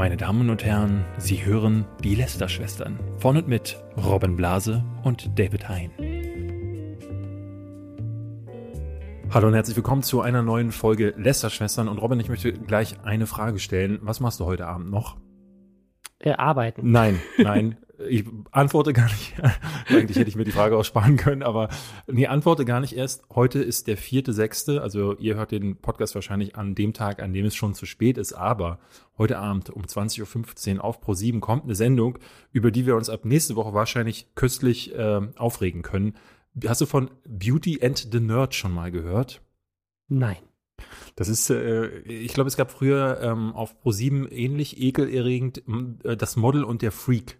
Meine Damen und Herren, Sie hören die Lester-Schwestern von und mit Robin Blase und David Hein. Hallo und herzlich willkommen zu einer neuen Folge Lester-Schwestern. Und Robin, ich möchte gleich eine Frage stellen. Was machst du heute Abend noch? Äh, arbeiten. Nein, nein. ich antworte gar nicht. Eigentlich hätte ich mir die Frage auch sparen können, aber nee, antworte gar nicht erst. Heute ist der vierte, sechste. Also ihr hört den Podcast wahrscheinlich an dem Tag, an dem es schon zu spät ist. Aber heute Abend um 20.15 Uhr auf Pro7 kommt eine Sendung, über die wir uns ab nächste Woche wahrscheinlich köstlich äh, aufregen können. Hast du von Beauty and the Nerd schon mal gehört? Nein. Das ist, äh, ich glaube, es gab früher ähm, auf Pro7 ähnlich ekelerregend äh, das Model und der Freak.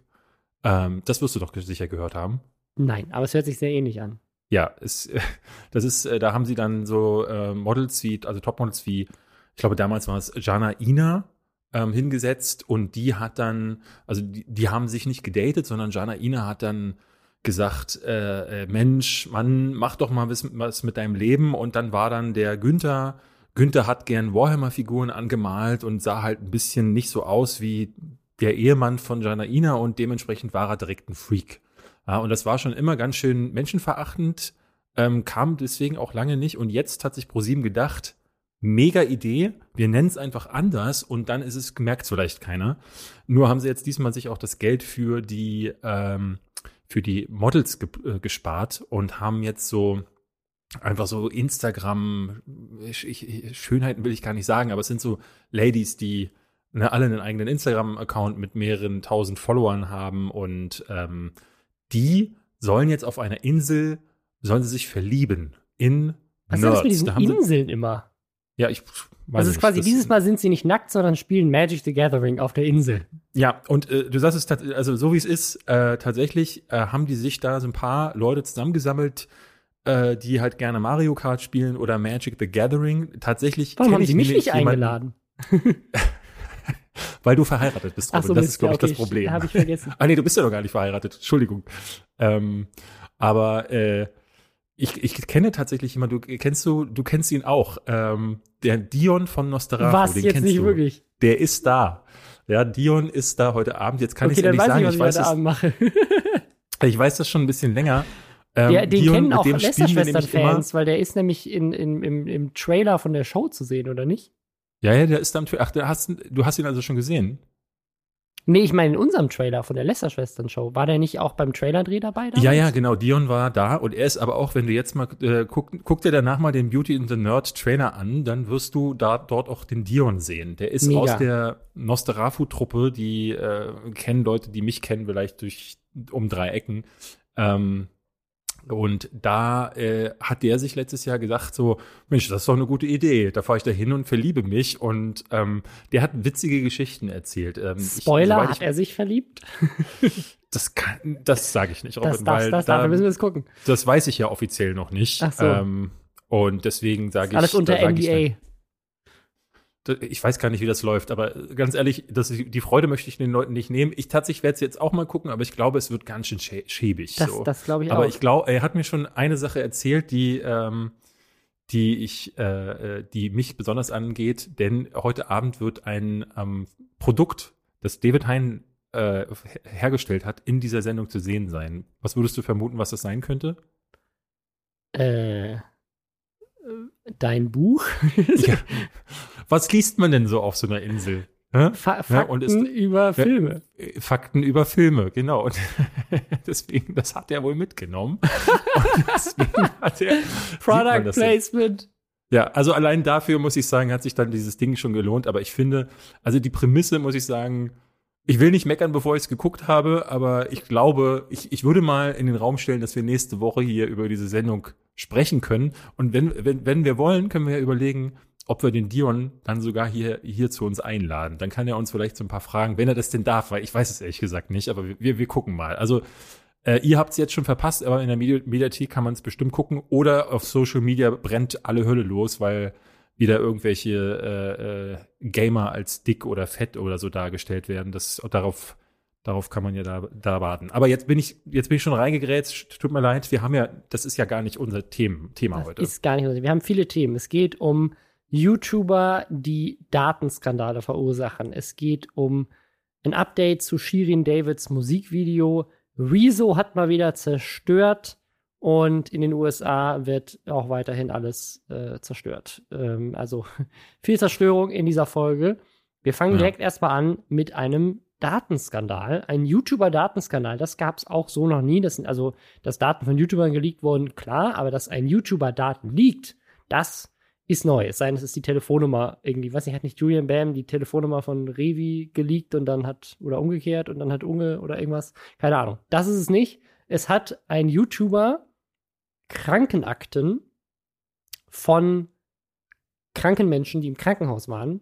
Ähm, das wirst du doch sicher gehört haben. Nein, aber es hört sich sehr ähnlich an. Ja, es, das ist, äh, da haben sie dann so äh, Models wie, also Topmodels wie, ich glaube, damals war es Jana Ina ähm, hingesetzt und die hat dann, also die, die haben sich nicht gedatet, sondern Jana Ina hat dann gesagt, äh, äh, Mensch, Mann, mach doch mal was, was mit deinem Leben. Und dann war dann der Günther, Günther hat gern Warhammer-Figuren angemalt und sah halt ein bisschen nicht so aus wie der Ehemann von Janaina und dementsprechend war er direkt ein Freak. Ja, und das war schon immer ganz schön menschenverachtend, ähm, kam deswegen auch lange nicht. Und jetzt hat sich ProSieben gedacht, mega Idee, wir nennen es einfach anders und dann ist es, merkt vielleicht keiner. Nur haben sie jetzt diesmal sich auch das Geld für die, ähm, für die Models ge äh, gespart und haben jetzt so einfach so Instagram, ich, ich, Schönheiten will ich gar nicht sagen, aber es sind so Ladies, die ne, alle einen eigenen Instagram-Account mit mehreren tausend Followern haben und ähm, die sollen jetzt auf einer Insel, sollen sie sich verlieben in Was Nerds. ist das mit diesen Inseln immer? Ja, ich weiß Also ist quasi, dieses Mal sind sie nicht nackt, sondern spielen Magic the Gathering auf der Insel. Ja, und äh, du sagst es, also so wie es ist, äh, tatsächlich äh, haben die sich da so ein paar Leute zusammengesammelt, äh, die halt gerne Mario Kart spielen oder Magic the Gathering. Tatsächlich Warum haben sie mich nicht eingeladen? Weil du verheiratet bist, Robin. So, das ist, glaube ich, okay, das Problem. Habe ich vergessen. ah, nee, du bist ja noch gar nicht verheiratet. Entschuldigung. Ähm, aber äh, ich, ich kenne tatsächlich jemanden, du kennst du, du kennst ihn auch. Ähm, der Dion von Nosferatu. Was, den jetzt kennst nicht du. wirklich? Der ist da. Ja, Dion ist da heute Abend. Jetzt kann okay, ich es nicht sagen. Ich, ich weiß, heute Abend mache. ich weiß das schon ein bisschen länger. Ähm, der, den Dion, kennen auch Lester-Schwestern-Fans, weil der ist nämlich in, in, im, im Trailer von der Show zu sehen, oder nicht? Ja, ja, der ist am Ach, der hast, du hast ihn also schon gesehen? Nee, ich meine in unserem Trailer von der Lester-Schwestern-Show. War der nicht auch beim Trailerdreh dabei? Damals? Ja, ja, genau. Dion war da und er ist aber auch, wenn du jetzt mal äh, guck, guck dir danach mal den Beauty in the Nerd Trailer an, dann wirst du da dort auch den Dion sehen. Der ist Mega. aus der Nosterafu-Truppe, die äh, kennen Leute, die mich kennen, vielleicht durch um drei Ecken. Ähm, und da äh, hat der sich letztes Jahr gesagt, so, Mensch, das ist doch eine gute Idee. Da fahre ich da hin und verliebe mich. Und ähm, der hat witzige Geschichten erzählt. Ähm, Spoiler, ich, hat er sich verliebt? das kann, das sage ich nicht, Robin, das, das, weil das, da, dafür müssen wir es gucken. Das weiß ich ja offiziell noch nicht. Ach so. Ähm, und deswegen sage ich. Alles unter NDA ich weiß gar nicht, wie das läuft, aber ganz ehrlich, das, die Freude möchte ich den Leuten nicht nehmen. Ich tatsächlich werde es jetzt auch mal gucken, aber ich glaube, es wird ganz schön schä schäbig. Das, so. das glaube ich aber auch. Aber ich glaube, er hat mir schon eine Sache erzählt, die, ähm, die ich, äh, äh, die mich besonders angeht, denn heute Abend wird ein ähm, Produkt, das David Hein äh, hergestellt hat, in dieser Sendung zu sehen sein. Was würdest du vermuten, was das sein könnte? Äh dein Buch. ja. Was liest man denn so auf so einer Insel? Fa Fakten ja, ist, über Filme. Äh, Fakten über Filme, genau. Und deswegen, das hat er wohl mitgenommen. Und deswegen hat er Product Placement. Ja, also allein dafür muss ich sagen, hat sich dann dieses Ding schon gelohnt. Aber ich finde, also die Prämisse muss ich sagen, ich will nicht meckern, bevor ich es geguckt habe, aber ich glaube, ich, ich würde mal in den Raum stellen, dass wir nächste Woche hier über diese Sendung sprechen können. Und wenn, wenn, wenn wir wollen, können wir ja überlegen, ob wir den Dion dann sogar hier, hier zu uns einladen. Dann kann er uns vielleicht so ein paar Fragen, wenn er das denn darf, weil ich weiß es ehrlich gesagt nicht, aber wir, wir gucken mal. Also äh, ihr habt es jetzt schon verpasst, aber in der Medi Mediathek kann man es bestimmt gucken. Oder auf Social Media brennt alle Hölle los, weil wieder irgendwelche äh, äh, Gamer als dick oder fett oder so dargestellt werden. Das darauf darauf kann man ja da, da warten. Aber jetzt bin ich jetzt bin ich schon reingegrätscht. Tut mir leid. Wir haben ja das ist ja gar nicht unser Themen, Thema das heute. Ist gar nicht. Wir haben viele Themen. Es geht um YouTuber, die Datenskandale verursachen. Es geht um ein Update zu Shirin Davids Musikvideo. Rezo hat mal wieder zerstört und in den USA wird auch weiterhin alles äh, zerstört. Ähm, also viel Zerstörung in dieser Folge. Wir fangen ja. direkt erstmal an mit einem Datenskandal, ein YouTuber-Datenskandal. Das gab es auch so noch nie. Das sind also, dass Daten von YouTubern geleakt wurden, klar, aber dass ein YouTuber Daten liegt, das ist neu. Es sei denn, es ist die Telefonnummer irgendwie. Was ich, hat nicht Julian Bam die Telefonnummer von Revi geleakt und dann hat, oder umgekehrt und dann hat Unge oder irgendwas. Keine Ahnung. Das ist es nicht. Es hat ein YouTuber Krankenakten von kranken Menschen, die im Krankenhaus waren,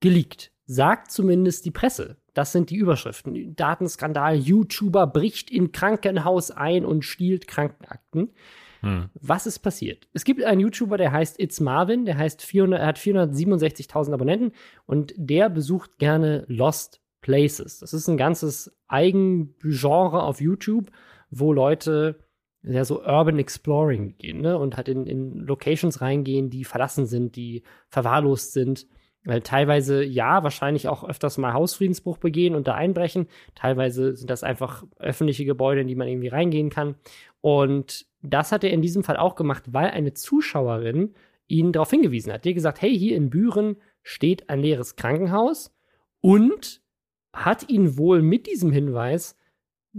geleakt. Sagt zumindest die Presse. Das sind die Überschriften. Datenskandal, YouTuber bricht in Krankenhaus ein und stiehlt Krankenakten. Hm. Was ist passiert? Es gibt einen YouTuber, der heißt It's Marvin, der heißt 400, er hat 467.000 Abonnenten und der besucht gerne Lost Places. Das ist ein ganzes Eigengenre auf YouTube, wo Leute ja so Urban Exploring gehen ne? und halt in, in Locations reingehen, die verlassen sind, die verwahrlost sind. Weil teilweise ja, wahrscheinlich auch öfters mal Hausfriedensbruch begehen und da einbrechen. Teilweise sind das einfach öffentliche Gebäude, in die man irgendwie reingehen kann. Und das hat er in diesem Fall auch gemacht, weil eine Zuschauerin ihn darauf hingewiesen hat. Die hat gesagt, hey, hier in Büren steht ein leeres Krankenhaus und hat ihn wohl mit diesem Hinweis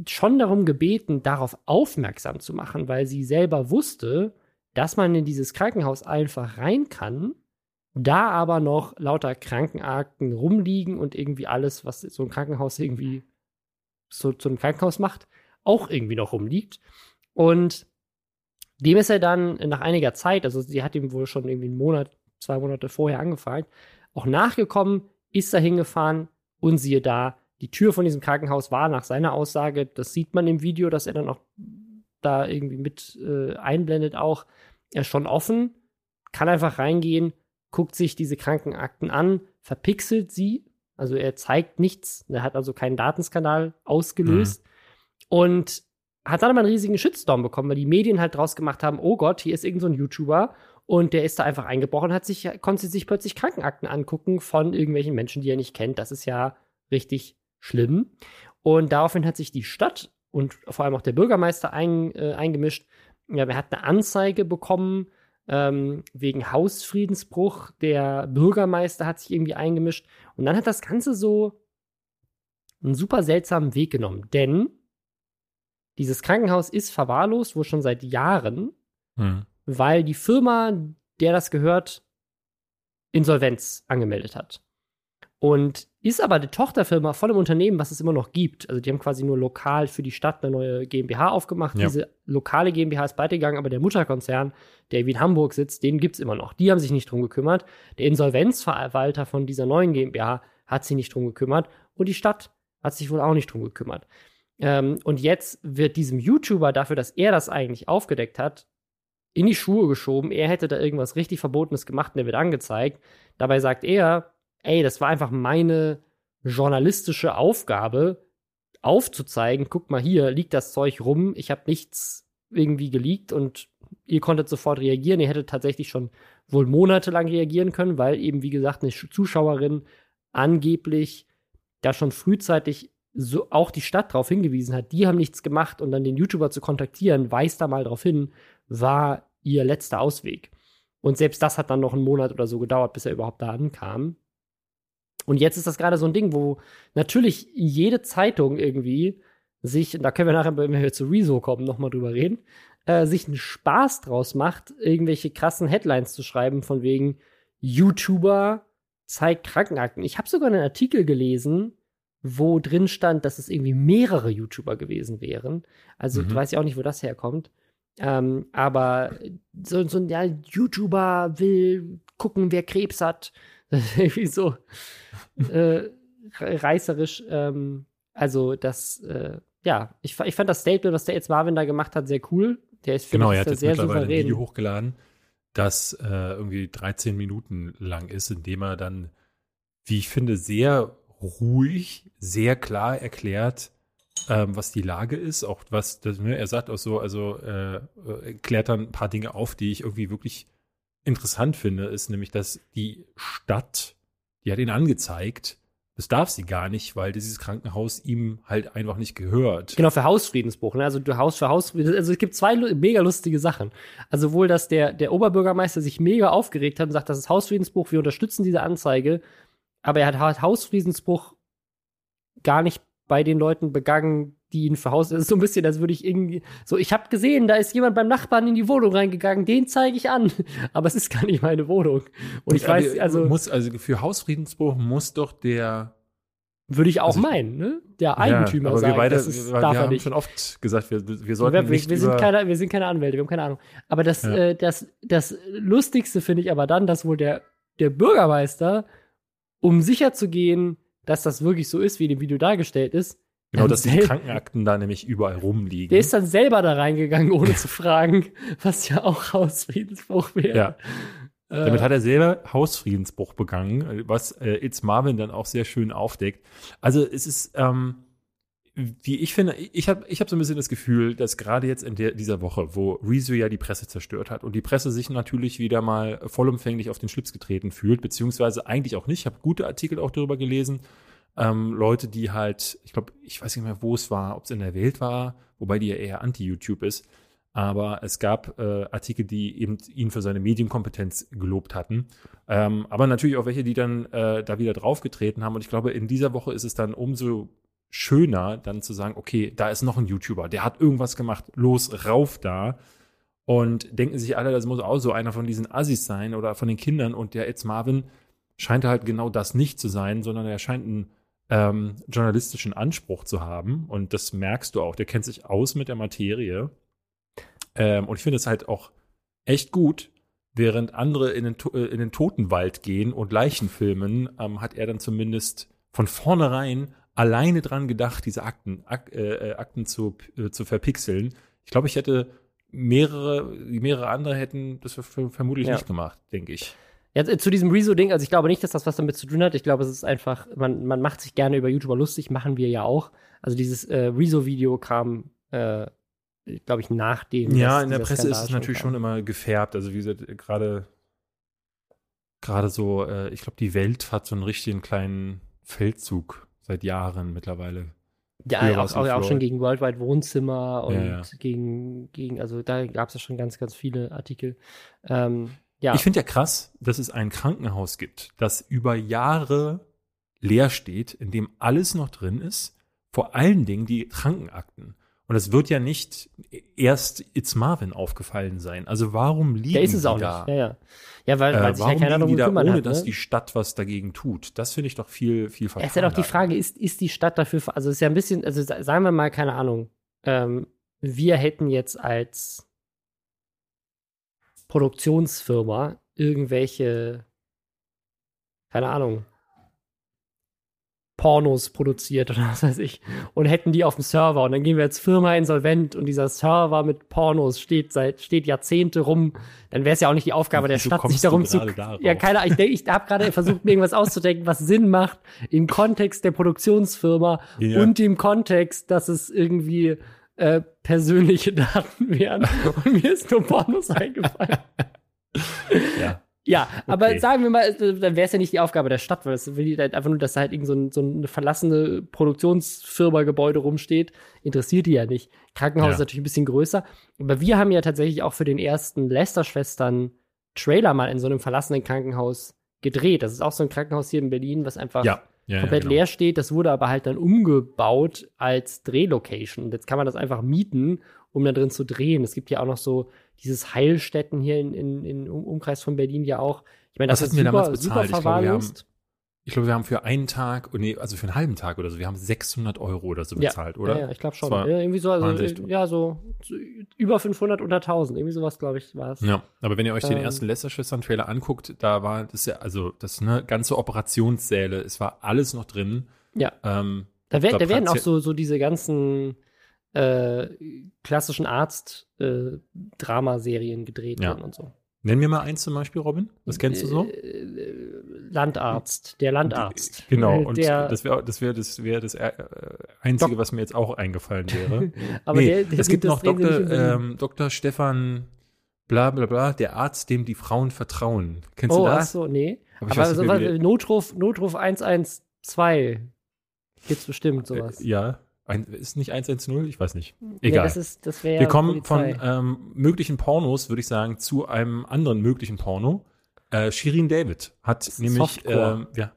schon darum gebeten, darauf aufmerksam zu machen, weil sie selber wusste, dass man in dieses Krankenhaus einfach rein kann da aber noch lauter Krankenakten rumliegen und irgendwie alles, was so ein Krankenhaus irgendwie so zu einem Krankenhaus macht, auch irgendwie noch rumliegt. Und dem ist er dann nach einiger Zeit, also sie hat ihm wohl schon irgendwie einen Monat, zwei Monate vorher angefragt, auch nachgekommen, ist da hingefahren und siehe da, die Tür von diesem Krankenhaus war nach seiner Aussage, das sieht man im Video, dass er dann auch da irgendwie mit äh, einblendet auch, er ist schon offen, kann einfach reingehen, guckt sich diese Krankenakten an, verpixelt sie, also er zeigt nichts, er hat also keinen Datenskandal ausgelöst mhm. und hat dann aber einen riesigen Shitstorm bekommen, weil die Medien halt draus gemacht haben, oh Gott, hier ist irgend so ein YouTuber und der ist da einfach eingebrochen, hat sich, konnte sich plötzlich Krankenakten angucken von irgendwelchen Menschen, die er nicht kennt. Das ist ja richtig schlimm. Und daraufhin hat sich die Stadt und vor allem auch der Bürgermeister ein, äh, eingemischt. Ja, er hat eine Anzeige bekommen ähm, wegen Hausfriedensbruch. Der Bürgermeister hat sich irgendwie eingemischt. Und dann hat das Ganze so einen super seltsamen Weg genommen. Denn dieses Krankenhaus ist verwahrlost, wohl schon seit Jahren, hm. weil die Firma, der das gehört, Insolvenz angemeldet hat. Und ist aber die Tochterfirma von einem Unternehmen, was es immer noch gibt. Also die haben quasi nur lokal für die Stadt eine neue GmbH aufgemacht. Ja. Diese lokale GmbH ist weitergegangen, aber der Mutterkonzern, der wie in Hamburg sitzt, den gibt es immer noch. Die haben sich nicht drum gekümmert. Der Insolvenzverwalter von dieser neuen GmbH hat sich nicht drum gekümmert. Und die Stadt hat sich wohl auch nicht drum gekümmert. Ähm, und jetzt wird diesem YouTuber dafür, dass er das eigentlich aufgedeckt hat, in die Schuhe geschoben. Er hätte da irgendwas richtig Verbotenes gemacht und der wird angezeigt. Dabei sagt er, ey, das war einfach meine journalistische Aufgabe, aufzuzeigen, guck mal hier, liegt das Zeug rum, ich habe nichts irgendwie geleakt und ihr konntet sofort reagieren. Ihr hättet tatsächlich schon wohl monatelang reagieren können, weil eben, wie gesagt, eine Zuschauerin angeblich da schon frühzeitig so auch die Stadt darauf hingewiesen hat, die haben nichts gemacht und dann den YouTuber zu kontaktieren, weist da mal darauf hin, war ihr letzter Ausweg. Und selbst das hat dann noch einen Monat oder so gedauert, bis er überhaupt da ankam. Und jetzt ist das gerade so ein Ding, wo natürlich jede Zeitung irgendwie sich, da können wir nachher, wenn wir zu Rezo kommen, nochmal drüber reden, äh, sich einen Spaß draus macht, irgendwelche krassen Headlines zu schreiben, von wegen YouTuber zeigt Krankenakten. Ich habe sogar einen Artikel gelesen, wo drin stand, dass es irgendwie mehrere YouTuber gewesen wären. Also mhm. weiß ich auch nicht, wo das herkommt. Ähm, aber so, so ein ja, YouTuber will gucken, wer Krebs hat irgendwie so äh, reißerisch. Ähm, also das, äh, ja, ich, ich fand das Statement, was der jetzt Marvin da gemacht hat, sehr cool. Der ist genau, er hat jetzt sehr mittlerweile souverän. ein Video hochgeladen, das äh, irgendwie 13 Minuten lang ist, in dem er dann, wie ich finde, sehr ruhig, sehr klar erklärt, ähm, was die Lage ist, auch was, das, ne, er sagt auch so, also äh, erklärt dann ein paar Dinge auf, die ich irgendwie wirklich interessant finde, ist nämlich, dass die Stadt, die hat ihn angezeigt, das darf sie gar nicht, weil dieses Krankenhaus ihm halt einfach nicht gehört. Genau, für Hausfriedensbruch. Ne? Also Haus für Haus. Also es gibt zwei mega lustige Sachen. Also wohl, dass der, der Oberbürgermeister sich mega aufgeregt hat und sagt, das ist Hausfriedensbruch, wir unterstützen diese Anzeige. Aber er hat Hausfriedensbruch gar nicht bei den Leuten begangen, die ihn für Haus. Es ist so ein bisschen, als würde ich irgendwie. So, ich habe gesehen, da ist jemand beim Nachbarn in die Wohnung reingegangen, den zeige ich an. Aber es ist gar nicht meine Wohnung. Und ich weiß, also. Muss, also für Hausfriedensbruch muss doch der. Würde ich auch also, meinen, ne? Der Eigentümer ja, aber sagen, wir beide, das ist, wir, wir haben nicht. schon oft gesagt, wir, wir sollten wir, nicht wir, sind keine, wir sind keine Anwälte, wir haben keine Ahnung. Aber das, ja. äh, das, das Lustigste finde ich aber dann, dass wohl der, der Bürgermeister, um sicher zu gehen, dass das wirklich so ist, wie in dem Video dargestellt ist, Genau, dass die Krankenakten da nämlich überall rumliegen. Der ist dann selber da reingegangen, ohne zu fragen, was ja auch Hausfriedensbruch wäre. Ja. Äh, Damit hat er selber Hausfriedensbruch begangen, was äh, It's Marvin dann auch sehr schön aufdeckt. Also es ist, ähm, wie ich finde, ich habe ich hab so ein bisschen das Gefühl, dass gerade jetzt in der, dieser Woche, wo Rezo ja die Presse zerstört hat und die Presse sich natürlich wieder mal vollumfänglich auf den Schlips getreten fühlt, beziehungsweise eigentlich auch nicht. Ich habe gute Artikel auch darüber gelesen, ähm, Leute, die halt, ich glaube, ich weiß nicht mehr, wo es war, ob es in der Welt war, wobei die ja eher anti-YouTube ist. Aber es gab äh, Artikel, die eben ihn für seine Medienkompetenz gelobt hatten. Ähm, aber natürlich auch welche, die dann äh, da wieder draufgetreten haben. Und ich glaube, in dieser Woche ist es dann umso schöner, dann zu sagen, okay, da ist noch ein YouTuber, der hat irgendwas gemacht, los, rauf da. Und denken sich alle, das muss auch so einer von diesen Assis sein oder von den Kindern. Und der Ed Marvin scheint halt genau das nicht zu sein, sondern er scheint ein ähm, journalistischen Anspruch zu haben. Und das merkst du auch. Der kennt sich aus mit der Materie. Ähm, und ich finde es halt auch echt gut, während andere in den, äh, in den Totenwald gehen und Leichen filmen, ähm, hat er dann zumindest von vornherein alleine dran gedacht, diese Akten, Ak äh, äh Akten zu, äh, zu verpixeln. Ich glaube, ich hätte mehrere, mehrere andere hätten das vermutlich ja. nicht gemacht, denke ich. Ja, zu diesem Rezo-Ding, also ich glaube nicht, dass das was damit zu tun hat. Ich glaube, es ist einfach, man, man macht sich gerne über YouTuber lustig, machen wir ja auch. Also dieses äh, Rezo-Video kam, äh, glaube ich, nach dem. Ja, in der Presse Skandal ist es natürlich kam. schon immer gefärbt. Also wie gesagt, gerade gerade so, äh, ich glaube, die Welt hat so einen richtigen kleinen Feldzug seit Jahren mittlerweile. Ja, auch, auch, auch, schon gegen Worldwide Wohnzimmer und ja, ja. gegen, gegen, also da gab es ja schon ganz, ganz viele Artikel. Ähm, ja. Ich finde ja krass, dass es ein Krankenhaus gibt, das über Jahre leer steht, in dem alles noch drin ist, vor allen Dingen die Krankenakten. Und es wird ja nicht erst It's Marvin aufgefallen sein. Also warum liegen da ist es die auch da? Nicht. Ja, ja. ja weil, weil äh, sich ja keiner darum kümmern ohne hat, ne? dass die Stadt was dagegen tut? Das finde ich doch viel, viel Es ist ja doch die Frage, ist, ist die Stadt dafür, also es ist ja ein bisschen, also sagen wir mal, keine Ahnung, ähm, wir hätten jetzt als Produktionsfirma irgendwelche, keine Ahnung, Pornos produziert oder was weiß ich und hätten die auf dem Server und dann gehen wir als Firma insolvent und dieser Server mit Pornos steht seit steht Jahrzehnte rum, dann wäre es ja auch nicht die Aufgabe der Stadt sich darum zu darauf? Ja, keine ich ich habe gerade versucht mir irgendwas auszudenken, was Sinn macht im Kontext der Produktionsfirma ja. und im Kontext, dass es irgendwie äh, persönliche Daten wären. Und mir ist nur Pornos eingefallen. Ja. Ja, aber okay. sagen wir mal, dann wäre es ja nicht die Aufgabe der Stadt, weil es will halt einfach nur, dass da halt irgend so, ein, so eine verlassene Produktionsfirma-Gebäude rumsteht. Interessiert die ja nicht. Krankenhaus ja. ist natürlich ein bisschen größer. Aber wir haben ja tatsächlich auch für den ersten Lester-Schwestern Trailer mal in so einem verlassenen Krankenhaus gedreht. Das ist auch so ein Krankenhaus hier in Berlin, was einfach ja ja, komplett ja, genau. leer steht. Das wurde aber halt dann umgebaut als Drehlocation. Und jetzt kann man das einfach mieten, um da drin zu drehen. Es gibt ja auch noch so dieses Heilstätten hier in, in, in Umkreis von Berlin ja auch. Ich meine, das, das hatten wir damals bezahlt. Ich glaube, wir haben, ich glaube, wir haben für einen Tag, nee, also für einen halben Tag oder so, wir haben 600 Euro oder so bezahlt, ja, oder? Ja, ich glaube schon. Ja, irgendwie so, also, ja, so, so, über 500 unter 1000, irgendwie sowas, glaube ich, war es. Ja, aber wenn ihr euch ähm, den ersten Lester-Schwestern-Trailer anguckt, da war das ja, also das ne, ganze Operationssäle, es war alles noch drin. Ja. Ähm, da, wär, da werden auch so, so diese ganzen äh, klassischen Arzt-Dramaserien äh, gedreht ja. und so. Nenn mir mal eins zum Beispiel, Robin. Was kennst du so? Äh, Landarzt, der Landarzt. Genau, und der, das wäre das, wär, das, wär das äh, Einzige, Dok was mir jetzt auch eingefallen wäre. Aber nee, der, der es gibt noch Dr., ähm, Dr. Stefan bla bla bla, der Arzt, dem die Frauen vertrauen. Kennst oh, du das? so, nee. Aber Aber so was, der- Notruf, Notruf 112 gibt's bestimmt sowas. Äh, ja. Ein, ist nicht 110? Ich weiß nicht. Egal. das ist, das Wir kommen Polizei. von ähm, möglichen Pornos, würde ich sagen, zu einem anderen möglichen Porno. Äh, Shirin David hat nämlich, ähm, wir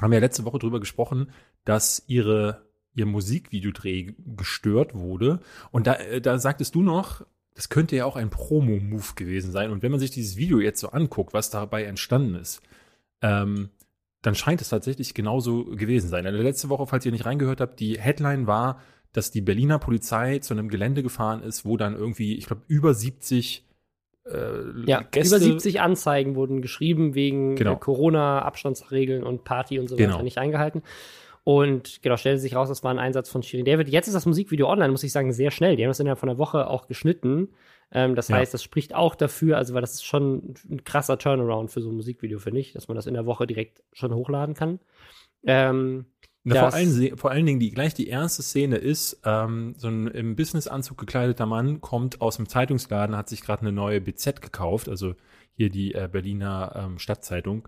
haben ja letzte Woche drüber gesprochen, dass ihre ihr Musikvideodreh gestört wurde. Und da, äh, da sagtest du noch, das könnte ja auch ein Promo-Move gewesen sein. Und wenn man sich dieses Video jetzt so anguckt, was dabei entstanden ist, ähm, dann scheint es tatsächlich genauso gewesen sein. Also letzte Woche, falls ihr nicht reingehört habt, die Headline war, dass die Berliner Polizei zu einem Gelände gefahren ist, wo dann irgendwie, ich glaube, über 70 äh, Ja, Gäste, über 70 Anzeigen wurden geschrieben wegen Genau. äh, Corona, Abstandsregeln und Party und so Genau. weiter nicht eingehalten. Und genau, stellte sich raus, das war ein Einsatz von Shirin David. Jetzt ist das Musikvideo online, muss ich sagen, sehr schnell. Die haben das innerhalb von einer Woche auch geschnitten. Ähm, das Ja. heißt, das spricht auch dafür, also weil das ist schon ein krasser Turnaround für so ein Musikvideo, finde ich, dass man das in der Woche direkt schon hochladen kann. Ähm, Na, vor, allen, vor allen Dingen die gleich die erste Szene ist, ähm, so ein im Businessanzug gekleideter Mann kommt aus dem Zeitungsladen, hat sich gerade eine neue BZ gekauft, also hier die äh, Berliner ähm, Stadtzeitung,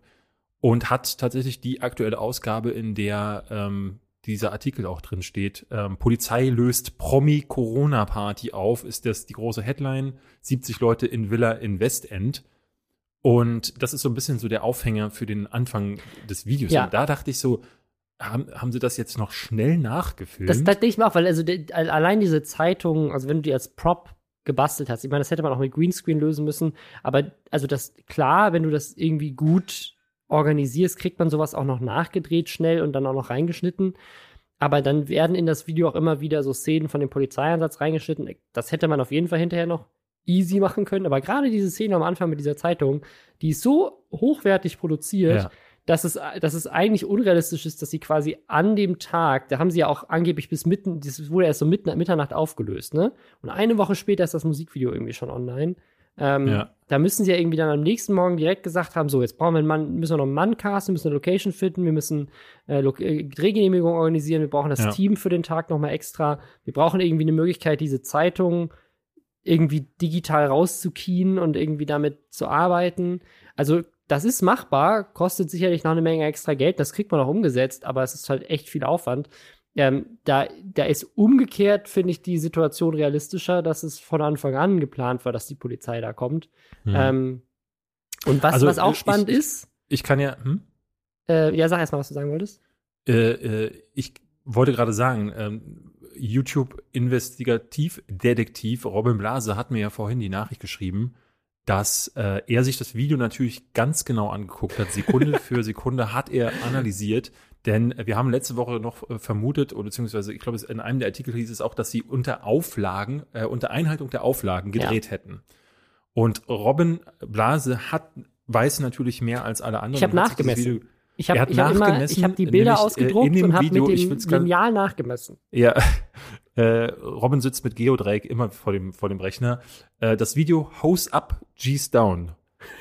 und hat tatsächlich die aktuelle Ausgabe, in der ähm, dieser Artikel auch drin steht. Ähm, Polizei löst Promi-Corona-Party auf, ist das die große Headline. 70 Leute in Villa in Westend. Und das ist so ein bisschen so der Aufhänger für den Anfang des Videos. Ja. Und da dachte ich so, haben, haben sie das jetzt noch schnell nachgefilmt? Das, das denke ich mir auch, weil also al- allein diese Zeitung, also wenn du die als Prop gebastelt hast, ich meine, das hätte man auch mit Greenscreen lösen müssen, aber also das, klar, wenn du das irgendwie gut organisierst, kriegt man sowas auch noch nachgedreht schnell und dann auch noch reingeschnitten. Aber dann werden in das Video auch immer wieder so Szenen von dem Polizeieinsatz reingeschnitten. Das hätte man auf jeden Fall hinterher noch easy machen können. Aber gerade diese Szene am Anfang mit dieser Zeitung, die ist so hochwertig produziert, ja. Dass es, dass es eigentlich unrealistisch ist, dass sie quasi an dem Tag, da haben sie ja auch angeblich bis mitten, das wurde erst so mitten, Mitternacht aufgelöst, ne? Und eine Woche später ist das Musikvideo irgendwie schon online. Ähm, Ja. Da müssen sie ja irgendwie dann am nächsten Morgen direkt gesagt haben: So, jetzt brauchen wir einen Mann, müssen wir noch einen Mann casten, müssen eine Location finden, wir müssen äh, äh, Drehgenehmigung organisieren, wir brauchen das Ja. Team für den Tag nochmal extra, wir brauchen irgendwie eine Möglichkeit, diese Zeitung irgendwie digital rauszukien und irgendwie damit zu arbeiten. Also, das ist machbar, kostet sicherlich noch eine Menge extra Geld, das kriegt man auch umgesetzt, aber es ist halt echt viel Aufwand. Ähm, da, da ist umgekehrt, finde ich, die Situation realistischer, dass es von Anfang an geplant war, dass die Polizei da kommt. Hm. Ähm, und was, Also, was auch spannend ich- ist, ich kann ja, hm? äh, ja, sag erst mal, was du sagen wolltest. äh, äh, ich wollte gerade sagen, ähm, YouTube-Investigativ-Detektiv Robin Blase hat mir ja vorhin die Nachricht geschrieben, dass äh, er sich das Video natürlich ganz genau angeguckt hat. Sekunde für Sekunde hat er analysiert. Denn wir haben letzte Woche noch äh, vermutet, oder beziehungsweise ich glaube, es- in einem der Artikel hieß es auch, dass sie unter Auflagen, äh, unter Einhaltung der Auflagen gedreht hätten. Und Robin Blase hat, weiß natürlich mehr als alle anderen. Ich hab und hat sich das nachgemessen. Ich habe ich hab ich hab die Bilder nämlich, äh, ausgedruckt und habe mit ich dem Lineal nachgemessen. Ja, äh, Robin sitzt mit Geodreieck immer vor dem, vor dem Rechner. Äh, das Video Hose Up, G's Down.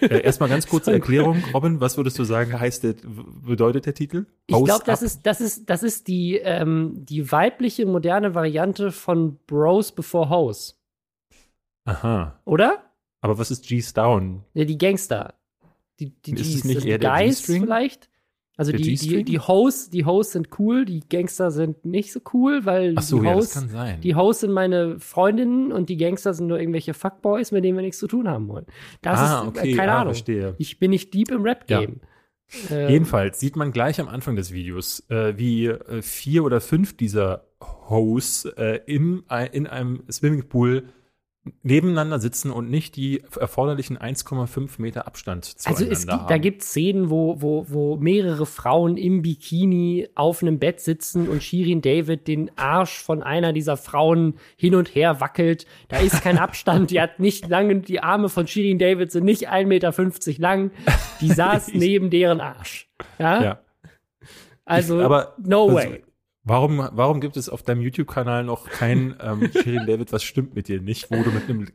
Äh, erstmal ganz kurze Erklärung. Robin, was würdest du sagen, heißt der, bedeutet der Titel? Ich Hose glaube, das ist, das ist, das ist die, ähm, die weibliche moderne Variante von Bros Before Hoes, Aha. oder? Aber was ist G's Down? Ja, die Gangster. Die, die Ist es Gs, nicht also eher die der Guys vielleicht? Also Der die, die, die Hoes, die Hoes sind cool, die Gangster sind nicht so cool, weil so, die ja, sein. die Hoes sind meine Freundinnen und die Gangster sind nur irgendwelche Fuckboys, mit denen wir nichts zu tun haben wollen. Das ah, ist, okay, äh, keine ah, Ahnung. verstehe. Ich bin nicht deep im Rap-Game. Ähm, Jedenfalls sieht man gleich am Anfang des Videos, äh, wie äh, vier oder fünf dieser Hosts äh, in, ein- in einem Swimmingpool nebeneinander sitzen und nicht die erforderlichen 1,5 Meter Abstand Also zueinander es gibt, haben. da gibt es Szenen, wo, wo, wo mehrere Frauen im Bikini auf einem Bett sitzen und Shirin David den Arsch von einer dieser Frauen hin und her wackelt. Da ist kein Abstand, die hat nicht lange, die Arme von Shirin David sind nicht 1,50 Meter lang. Die saß neben deren Arsch. Ja, ja. also aber no also, way. Warum, warum gibt es auf deinem YouTube-Kanal noch kein ähm, Shirin David, was stimmt mit dir nicht, wo du mit einem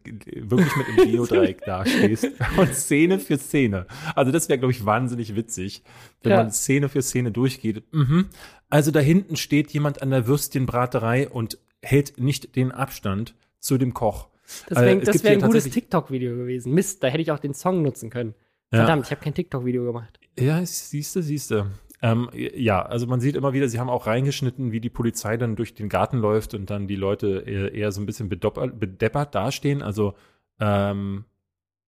wirklich mit einem Geodreieck dastehst und Szene für Szene. Also das wäre, glaube ich, wahnsinnig witzig, wenn Ja. man Szene für Szene durchgeht. Mhm. Also da hinten steht jemand an der Würstchenbraterei und hält nicht den Abstand zu dem Koch. Das Äh, wäre es das gibt wär hier ein gutes TikTok-Video gewesen. Mist, da hätte ich auch den Song nutzen können. Ja. Verdammt, ich habe kein TikTok-Video gemacht. Ja, siehste, siehste. Ähm, ja, also man sieht immer wieder, sie haben auch reingeschnitten, wie die Polizei dann durch den Garten läuft und dann die Leute eher, eher so ein bisschen bedeppert dastehen. Also ähm,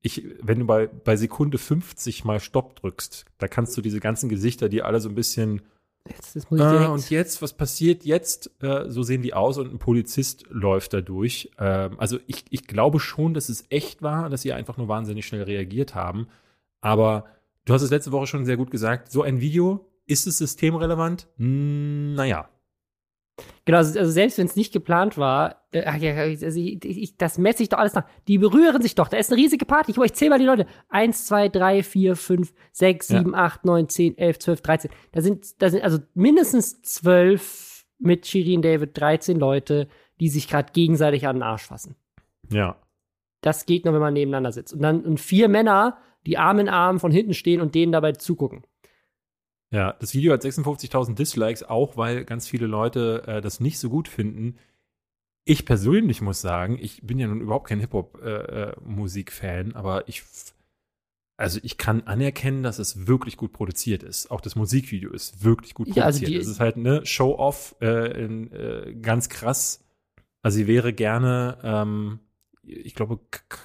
ich, wenn du bei, bei Sekunde 50 mal Stopp drückst, da kannst du diese ganzen Gesichter, die alle so ein bisschen Jetzt, das muss ich äh, und jetzt, was passiert jetzt? Äh, so sehen die aus und ein Polizist läuft da durch. Ähm, also ich, ich glaube schon, dass es echt war, dass sie einfach nur wahnsinnig schnell reagiert haben. Aber du hast es letzte Woche schon sehr gut gesagt. So ein Video, ist es systemrelevant? Hm, naja. Genau, also also selbst wenn es nicht geplant war, äh, also ich, ich, das messe ich doch alles nach. Die berühren sich doch. Da ist eine riesige Party. Mal, ich zähle mal die Leute. Eins, zwei, drei, vier, fünf, sechs, sieben, acht, neun, zehn, elf, zwölf, dreizehn. Da sind, da sind also mindestens zwölf mit Shirin David, 13 Leute, die sich gerade gegenseitig an den Arsch fassen. Ja. Das geht nur, wenn man nebeneinander sitzt. Und dann und vier Männer, die Arm in Arm von hinten stehen und denen dabei zugucken. Ja, das Video hat 56.000 Dislikes, auch weil ganz viele Leute äh, das nicht so gut finden. Ich persönlich muss sagen, ich bin ja nun überhaupt kein Hip-Hop-Musik-Fan, aber ich, also ich kann anerkennen, dass es wirklich gut produziert ist. Auch das Musikvideo ist wirklich gut Ja, also produziert. die- es ist halt ne Show-off, äh, in, äh, ganz krass. Also sie wäre gerne, ähm, ich glaube,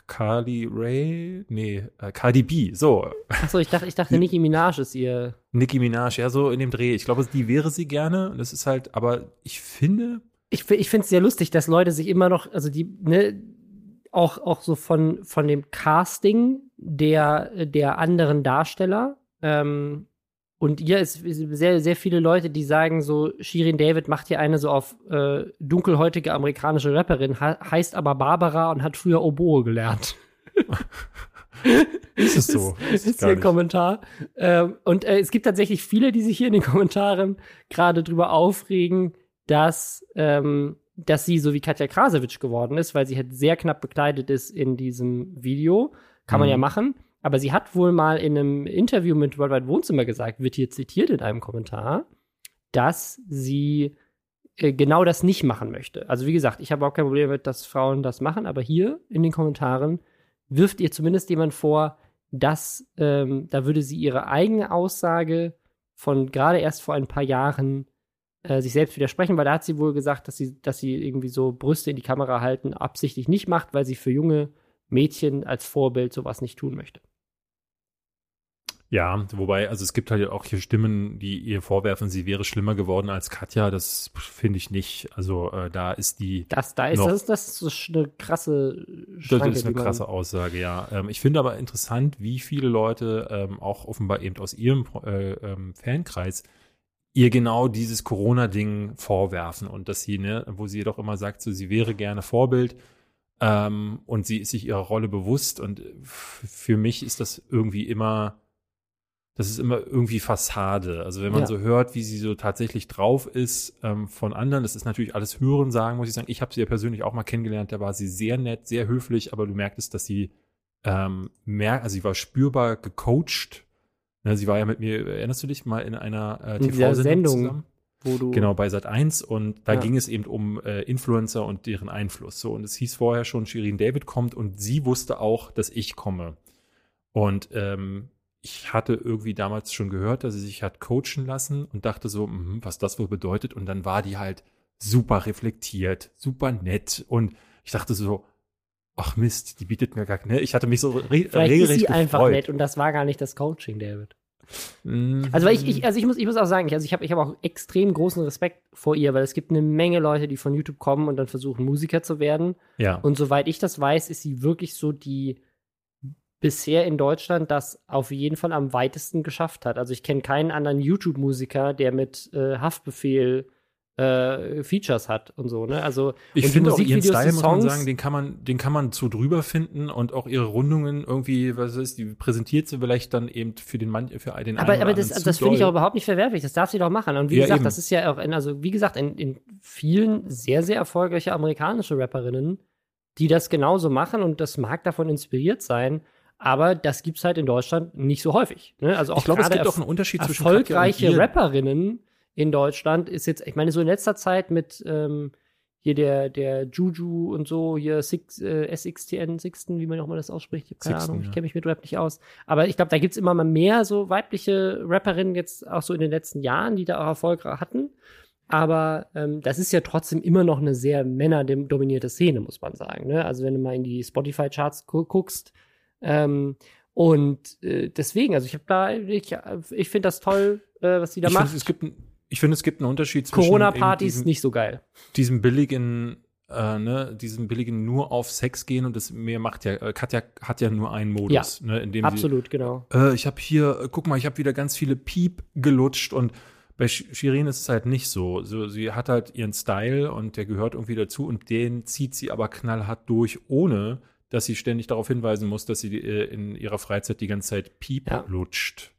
Carly Ray, nee, äh, Cardi B, so, Achso, ich dachte, ich dachte, Nicki Minaj ist ihr. Nicki Minaj, ja, so in dem Dreh. Ich glaube, die wäre sie gerne. Und das ist halt, aber ich finde, Ich, ich finde es sehr lustig, dass Leute sich immer noch, also die, ne, auch, auch so von, von dem Casting der, der anderen Darsteller. Ähm, und hier ist sehr, sehr viele Leute, die sagen so, Shirin David macht hier eine so auf äh, dunkelhäutige amerikanische Rapperin, he heißt aber Barbara und hat früher Oboe gelernt. ist es so. ist, ist hier ein. Kommentar. Ähm, und äh, es gibt tatsächlich viele, die sich hier in den Kommentaren gerade drüber aufregen, dass, ähm, dass sie so wie Katja Krasowitsch geworden ist, weil sie halt sehr knapp bekleidet ist in diesem Video. Kann man Mhm. ja machen. Aber sie hat wohl mal in einem Interview mit Worldwide Wohnzimmer gesagt, wird hier zitiert in einem Kommentar, dass sie äh, genau das nicht machen möchte. Also wie gesagt, ich habe auch kein Problem damit, dass Frauen das machen, aber hier in den Kommentaren wirft ihr zumindest jemand vor, dass ähm, da würde sie ihre eigene Aussage von gerade erst vor ein paar Jahren äh, sich selbst widersprechen, weil da hat sie wohl gesagt, dass sie, dass sie irgendwie so Brüste in die Kamera halten absichtlich nicht macht, weil sie für junge Mädchen als Vorbild sowas nicht tun möchte. Ja, wobei, also es gibt halt auch hier Stimmen, die ihr vorwerfen, sie wäre schlimmer geworden als Katja. Das finde ich nicht. Also äh, da ist die, Das, da ist Noch. das, das ist eine krasse das Schranke, ist eine krasse Aussage, ja. Ähm, ich finde aber interessant, wie viele Leute ähm, auch offenbar eben aus ihrem äh, ähm, Fankreis ihr genau dieses Corona-Ding vorwerfen und dass sie, ne, wo sie doch immer sagt, so, sie wäre gerne Vorbild ähm, und sie ist sich ihrer Rolle bewusst und f- für mich ist das irgendwie immer, das ist immer irgendwie Fassade. Also wenn man Ja. so hört, wie sie so tatsächlich drauf ist ähm, von anderen, das ist natürlich alles Hören sagen, muss ich sagen. Ich habe sie ja persönlich auch mal kennengelernt, da war sie sehr nett, sehr höflich, aber du merktest, dass sie ähm, mehr, also sie war spürbar gecoacht. Ne, sie war ja mit mir, erinnerst du dich mal in einer äh, TV-Sendung Sendung. zusammen? Wo du Genau, bei Sat 1 und da Ja. ging es eben um äh, Influencer und deren Einfluss. So, und es hieß vorher schon, Shirin David kommt und sie wusste auch, dass ich komme. Und ähm, ich hatte irgendwie damals schon gehört, dass sie sich hat coachen lassen und dachte so, mhm, was das wohl bedeutet. Und dann war die halt super reflektiert, super nett. Und ich dachte so, ach Mist, die bietet mir gar ne? Ich hatte mich so re Vielleicht ist regelrecht sie einfach gefreut. nett und das war gar nicht das Coaching, David. Mhm. Also weil ich, ich, also ich muss, ich muss auch sagen, ich, also ich habe ich hab auch extrem großen Respekt vor ihr, weil es gibt eine Menge Leute, die von YouTube kommen und dann versuchen, Musiker zu werden. ja. Und soweit ich das weiß, ist sie wirklich so die bisher in Deutschland das auf jeden Fall am weitesten geschafft hat. Also ich kenne keinen anderen YouTube-Musiker, der mit äh, Haftbefehl äh, Features hat und so, ne? Also Ich finde auch ihren Style, muss man sagen, den kann man, den kann man zu drüber finden und auch ihre Rundungen irgendwie, was ist, die präsentiert sie vielleicht dann eben für den Mann, für den Aber, aber das, das finde ich auch überhaupt nicht verwerflich. Das darf sie doch machen. Und wie Ja, gesagt, eben. das ist ja auch, in, also wie gesagt, in, in vielen sehr, sehr erfolgreiche amerikanische Rapperinnen, die das genauso machen und das mag davon inspiriert sein. Aber das gibt's halt in Deutschland nicht so häufig. Ne? Also auch Ich glaube, es gibt auch einen Unterschied zwischen erfolgreiche. Rapperinnen in Deutschland ist jetzt, ich meine, so in letzter Zeit mit ähm, hier der, der Juju und so, hier Six, äh, SXTN, Sixten, wie man auch mal das ausspricht. Ich habe keine Sixten, Ahnung, ich ja. kenne mich mit Rap nicht aus. Aber ich glaube, da gibt's immer mal mehr so weibliche Rapperinnen jetzt auch so in den letzten Jahren, die da auch Erfolg hatten. Aber ähm, das ist ja trotzdem immer noch eine sehr männerdominierte Szene, muss man sagen. Ne? Also wenn du mal in die Spotify-Charts gu guckst. Ähm, und äh, deswegen, also ich habe da, ich, ich finde das toll, äh, was die da Ich macht. finde, es gibt, ein- ich finde, es gibt einen Unterschied zwischen Corona-Partys nicht so geil. diesem billigen, äh, ne, diesem billigen nur auf Sex gehen und das mehr macht ja, äh, hat ja, hat ja nur einen Modus, ne, in dem Absolut, genau. sie, äh, ich habe hier, äh, guck mal, ich habe wieder ganz viele Piep gelutscht und bei Sh- Shirin ist es halt nicht so. so. Sie hat halt ihren Style und der gehört irgendwie dazu und den zieht sie aber knallhart durch, ohne dass sie ständig darauf hinweisen muss, dass sie äh, in ihrer Freizeit die ganze Zeit Piep Ja. lutscht.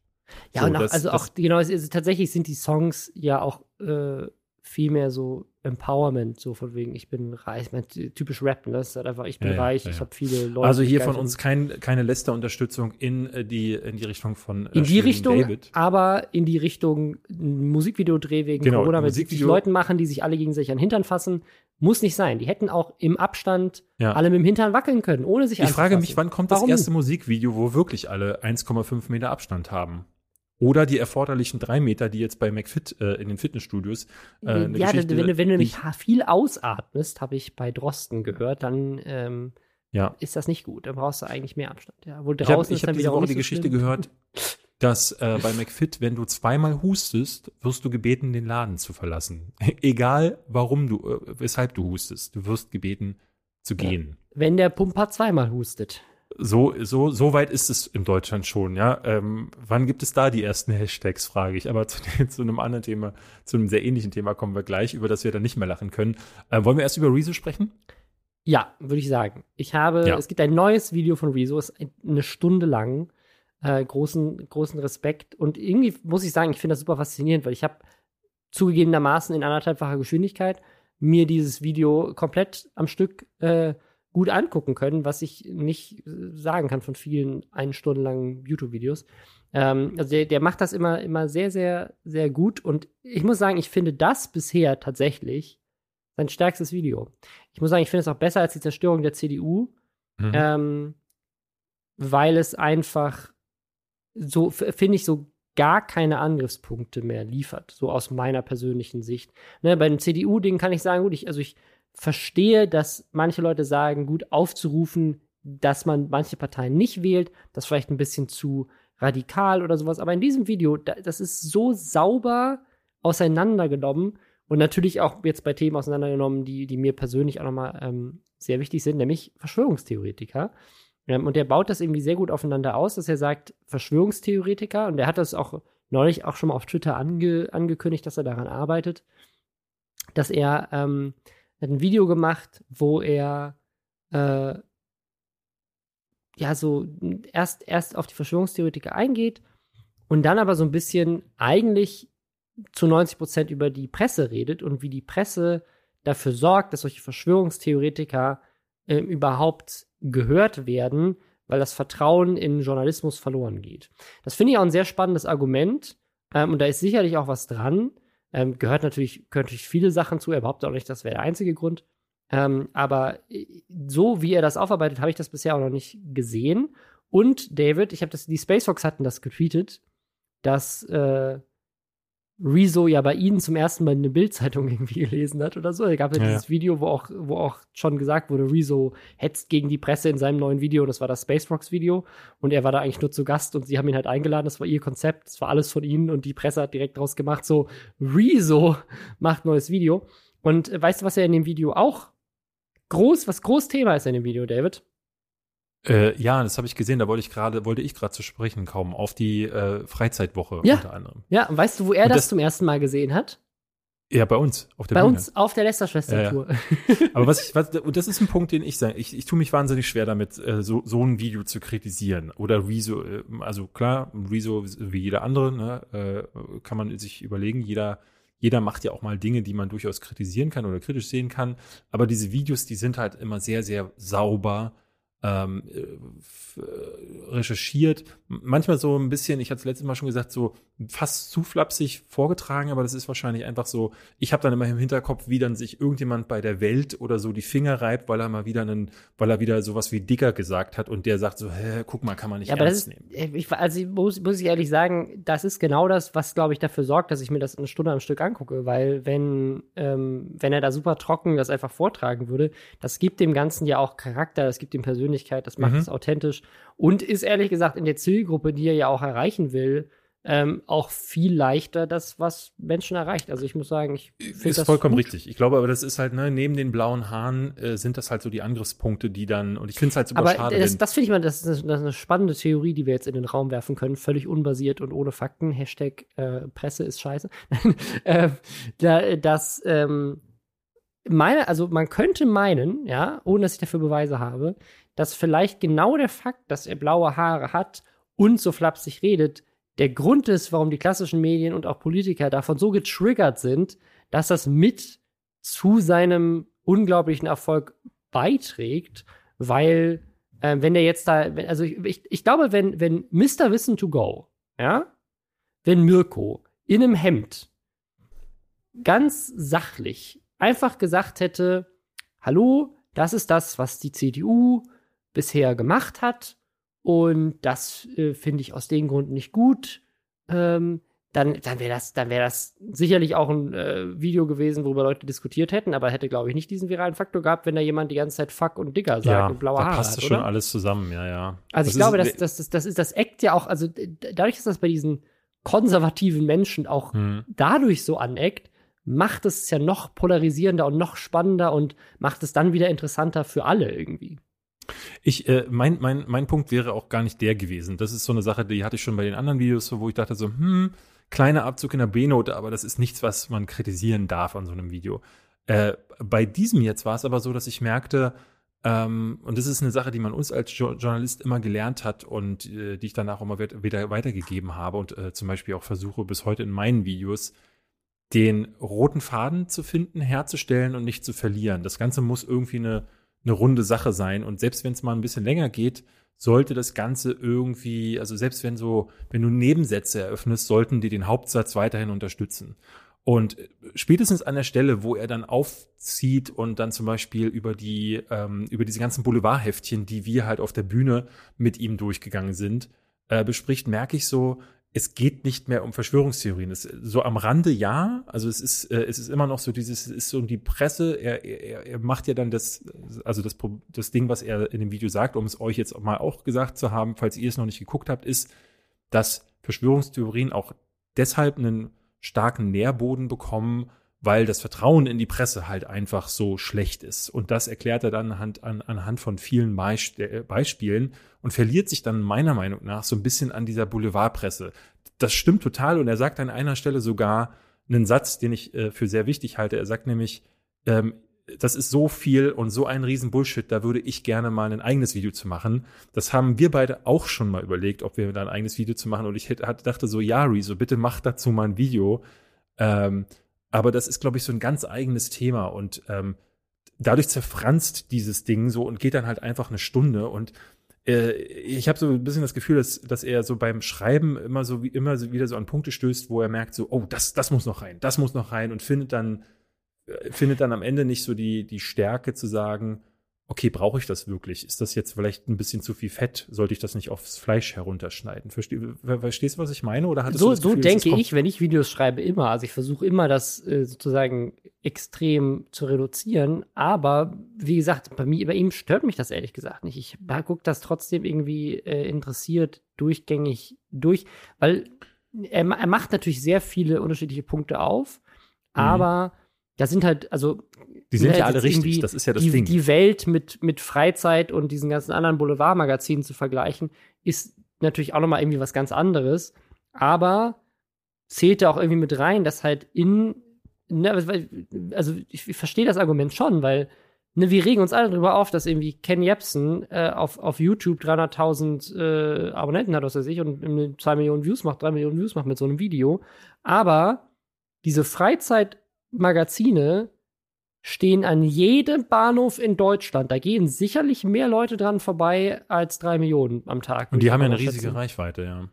Ja, So, und auch, das- also das- auch, genau, ist, tatsächlich sind die Songs ja auch äh, viel mehr so Empowerment, so von wegen, ich bin reich, ich mein, typisch Rap, ne? Das ist halt einfach, ich bin Ja, reich, ja, ich ja. habe viele Leute. Also hier von uns kein, keine Lästerunterstützung in äh, die, in die Richtung von äh, in die Richtung, David. aber in die Richtung Musikvideodreh wegen Genau, Corona mit 70 Musikvideo- Leuten machen, die sich alle gegenseitig an den Hintern fassen, muss nicht sein. Die hätten auch im Abstand alle mit dem Hintern wackeln können, ohne sich Ich frage mich, wann kommt das Warum? erste Musikvideo, wo wirklich alle 1,5 Meter Abstand haben? Oder die erforderlichen drei Meter, die jetzt bei McFit äh, in den Fitnessstudios äh, ja, Geschichte, wenn, du- wenn du nämlich viel ausatmest, habe ich bei Drosten gehört, dann ähm, ja. ist das nicht gut. Dann brauchst du eigentlich mehr Abstand. Ja, wo Ich habe draußen ich ist hab diese Woche die so Geschichte schlimm. gehört, dass äh, bei McFit, wenn du zweimal hustest, wirst du gebeten, den Laden zu verlassen. Egal, warum du, äh, weshalb du hustest, du wirst gebeten zu gehen. Wenn der Pumper zweimal hustet. So, so, so weit ist es in Deutschland schon, ja. Ähm, wann gibt es da die ersten Hashtags, frage ich. Aber zu, zu einem anderen Thema, zu einem sehr ähnlichen Thema kommen wir gleich, über das wir dann nicht mehr lachen können. Äh, wollen wir erst über Rezo sprechen? Ja, würde ich sagen. Ich habe, Ja. es gibt ein neues Video von Rezo, ist ein- eine Stunde lang. Äh, großen, großen Respekt. Und irgendwie muss ich sagen, ich finde das super faszinierend, weil ich habe zugegebenermaßen in anderthalbfacher Geschwindigkeit mir dieses Video komplett am Stück äh, gut angucken können, was ich nicht äh, sagen kann von vielen einen Stunde langen YouTube-Videos. Ähm, also der, der macht das immer, immer sehr, sehr, sehr gut. Und ich muss sagen, ich finde das bisher tatsächlich sein stärkstes Video. Ich muss sagen, ich finde es auch besser als die Zerstörung der CDU, Mhm. ähm, weil es einfach so, finde ich, so gar keine Angriffspunkte mehr liefert, so aus meiner persönlichen Sicht. Ne, bei dem CDU-Ding kann ich sagen, gut, ich, also ich verstehe, dass manche Leute sagen, gut, aufzurufen, dass man manche Parteien nicht wählt, das ist vielleicht ein bisschen zu radikal oder sowas, aber in diesem Video, da, das ist so sauber auseinandergenommen und natürlich auch jetzt bei Themen auseinandergenommen, die, die mir persönlich auch nochmal ähm, sehr wichtig sind, nämlich Verschwörungstheoretiker. Ähm, und der baut das irgendwie sehr gut aufeinander aus, dass er sagt, Verschwörungstheoretiker, und er hat das auch neulich auch schon mal auf Twitter ange, angekündigt, dass er daran arbeitet, dass er ähm, hat ein Video gemacht, wo er äh, ja so erst, erst auf die Verschwörungstheoretiker eingeht und dann aber so ein bisschen eigentlich zu 90 Prozent über die Presse redet und wie die Presse dafür sorgt, dass solche Verschwörungstheoretiker äh, überhaupt gehört werden, weil das Vertrauen in Journalismus verloren geht. Das finde ich auch ein sehr spannendes Argument ähm, und da ist sicherlich auch was dran. Ähm, gehört natürlich, gehört natürlich viele Sachen zu. Er behauptet auch nicht, das wäre der einzige Grund. Ähm, aber äh, so wie er das aufarbeitet, habe ich das bisher auch noch nicht gesehen. Und David, ich habe das, die Space Fox hatten das getweetet, dass äh, Rezo ja bei ihnen zum ersten Mal eine Bildzeitung irgendwie gelesen hat oder so. Es gab ja, Ja, dieses Video, wo auch, wo auch schon gesagt wurde, Rezo hetzt gegen die Presse in seinem neuen Video. Das war das Space Rocks Video. Und er war da eigentlich nur zu Gast und sie haben ihn halt eingeladen. Das war ihr Konzept. Das war alles von ihnen und die Presse hat direkt draus gemacht, so Rezo macht neues Video. Und äh, weißt du, was er in dem Video auch groß, was groß Thema ist in dem Video, David? Äh, ja, das habe ich gesehen, da wollte ich gerade, wollte ich gerade zu sprechen kommen, auf die äh, Freizeitwoche Ja. unter anderem. Ja, und weißt du, wo er das, das- zum ersten Mal gesehen hat? Ja, bei uns, auf der Bei Bühne. uns auf der Lester-Schwester-Tour. Aber was ich, was, und das ist ein Punkt, den ich sage, ich, ich tue mich wahnsinnig schwer damit, äh, so, so ein Video zu kritisieren. Oder Rezo, äh, also klar, Rezo wie jeder andere, ne, äh, kann man sich überlegen, jeder, jeder macht ja auch mal Dinge, die man durchaus kritisieren kann oder kritisch sehen kann. Aber diese Videos, die sind halt immer sehr, sehr sauber ähm, äh, recherchiert. Manchmal so ein bisschen, ich hatte es letztes Mal schon gesagt, so fast zu flapsig vorgetragen, aber das ist wahrscheinlich einfach so, ich habe dann immer im Hinterkopf, wie dann sich irgendjemand bei der Welt oder so die Finger reibt, weil er mal wieder einen, weil er wieder sowas wie Dicker gesagt hat und der sagt so, hä, guck mal, kann man nicht ja, ernst aber das nehmen. ist, ich, also muss, muss ich ehrlich sagen, das ist genau das, was, glaube ich, dafür sorgt, dass ich mir das eine Stunde am Stück angucke, weil wenn, ähm, wenn er da super trocken das einfach vortragen würde, das gibt dem Ganzen ja auch Charakter, das gibt ihm Persönlichkeit, das macht Mhm. es authentisch und ist ehrlich gesagt in der Zielgruppe, die er ja auch erreichen will, ähm, auch viel leichter das, was Menschen erreicht. Also ich muss sagen, ich finde Ist das vollkommen gut. richtig. Ich glaube aber, das ist halt, ne, neben den blauen Haaren äh, sind das halt so die Angriffspunkte, die dann, und ich finde es halt super Aber schade, das, das finde ich mal, das ist, eine, das ist eine spannende Theorie, die wir jetzt in den Raum werfen können, völlig unbasiert und ohne Fakten. Hashtag äh, Presse ist scheiße. äh, da, dass ähm, meine, also man könnte meinen, ja, ohne dass ich dafür Beweise habe, dass vielleicht genau der Fakt, dass er blaue Haare hat und so flapsig redet, der Grund ist, warum die klassischen Medien und auch Politiker davon so getriggert sind, dass das mit zu seinem unglaublichen Erfolg beiträgt, weil äh, wenn er jetzt da, wenn, also ich, ich, ich glaube, wenn, wenn Mr. Wissen to Go, ja, wenn Mirko in einem Hemd ganz sachlich einfach gesagt hätte, hallo, das ist das, was die CDU bisher gemacht hat und das äh, finde ich aus dem Grund nicht gut, ähm, dann, dann wäre das, dann wäre das sicherlich auch ein äh, Video gewesen, worüber Leute diskutiert hätten, aber hätte, glaube ich, nicht diesen viralen Faktor gehabt, wenn da jemand die ganze Zeit Fuck und Digger sagt ja, und blaue da Haare passt hat, das schon oder? alles zusammen, ja, ja. Also ich Das glaube, ist- das, das, das, das ist das eckt ja auch, also dadurch, dass das bei diesen konservativen Menschen auch Hm. dadurch so aneckt, macht es ja noch polarisierender und noch spannender und macht es dann wieder interessanter für alle irgendwie. Ich, äh, mein, mein, mein Punkt wäre auch gar nicht der gewesen. Das ist so eine Sache, die hatte ich schon bei den anderen Videos, wo ich dachte so, hm, kleiner Abzug in der B-Note, aber das ist nichts, was man kritisieren darf an so einem Video. Äh, bei diesem jetzt war es aber so, dass ich merkte, ähm, und das ist eine Sache, die man uns als jo Journalist immer gelernt hat und äh, die ich danach immer wieder weitergegeben habe und äh, zum Beispiel auch versuche bis heute in meinen Videos, den roten Faden zu finden, herzustellen und nicht zu verlieren. Das Ganze muss irgendwie eine, eine runde Sache sein. Und selbst wenn es mal ein bisschen länger geht, sollte das Ganze irgendwie, also selbst wenn so, wenn du Nebensätze eröffnest, sollten die den Hauptsatz weiterhin unterstützen. Und spätestens an der Stelle, wo er dann aufzieht und dann zum Beispiel über die, ähm, über diese ganzen Boulevardheftchen, die wir halt auf der Bühne mit ihm durchgegangen sind, äh, bespricht, merke ich so, es geht nicht mehr um Verschwörungstheorien. Es, so am Rande ja, also es ist, äh, es ist immer noch so dieses, es ist so die Presse, er, er, er macht ja dann das, also das, das Ding, was er in dem Video sagt, um es euch jetzt mal auch gesagt zu haben, falls ihr es noch nicht geguckt habt, ist, dass Verschwörungstheorien auch deshalb einen starken Nährboden bekommen, weil das Vertrauen in die Presse halt einfach so schlecht ist. Und das erklärt er dann anhand, an, anhand von vielen äh, Beispielen und verliert sich dann meiner Meinung nach so ein bisschen an dieser Boulevardpresse. Das stimmt total und er sagt an einer Stelle sogar einen Satz, den ich äh, für sehr wichtig halte. Er sagt nämlich, ähm, das ist so viel und so ein riesen Bullshit, da würde ich gerne mal ein eigenes Video zu machen. Das haben wir beide auch schon mal überlegt, ob wir da ein eigenes Video zu machen. Und ich hätte, dachte so, ja, Rezo, bitte mach dazu mal ein Video. Ähm, aber das ist, glaube ich, so ein ganz eigenes Thema und ähm, dadurch zerfranst dieses Ding so und geht dann halt einfach eine Stunde und äh, ich habe so ein bisschen das Gefühl, dass, dass er so beim Schreiben immer so wie immer so wieder so an Punkte stößt, wo er merkt so, oh, das, das muss noch rein, das muss noch rein und findet dann äh, findet dann am Ende nicht so die die Stärke zu sagen, okay, brauche ich das wirklich? Ist das jetzt vielleicht ein bisschen zu viel Fett? Sollte ich das nicht aufs Fleisch herunterschneiden? Versteh, ver- verstehst du, was ich meine? Oder hattest So, du das so Gefühl, das denke ich, wenn ich Videos schreibe, immer. Also ich versuche immer, das äh, sozusagen extrem zu reduzieren. Aber wie gesagt, bei, mir, bei ihm stört mich das ehrlich gesagt nicht. Ich gucke das trotzdem irgendwie äh, interessiert durchgängig durch, weil er, er macht natürlich sehr viele unterschiedliche Punkte auf, Mhm. aber da sind halt, also Die sind ne, ja alle richtig, das ist ja das die, Ding. die Welt mit, mit Freizeit und diesen ganzen anderen Boulevardmagazinen zu vergleichen, ist natürlich auch nochmal irgendwie was ganz anderes. Aber zählt da auch irgendwie mit rein, dass halt in, ne, also ich, ich verstehe das Argument schon, weil ne, wir regen uns alle darüber auf, dass irgendwie Ken Jebsen äh, auf, auf YouTube 300.000 äh, Abonnenten hat, was weiß ich, und irgendwie 2 Millionen Views macht, 3 Millionen Views macht mit so einem Video. Aber diese Freizeit- Magazine stehen an jedem Bahnhof in Deutschland. Da gehen sicherlich mehr Leute dran vorbei als drei Millionen am Tag. Und die haben ja eine riesige Reichweite, ja.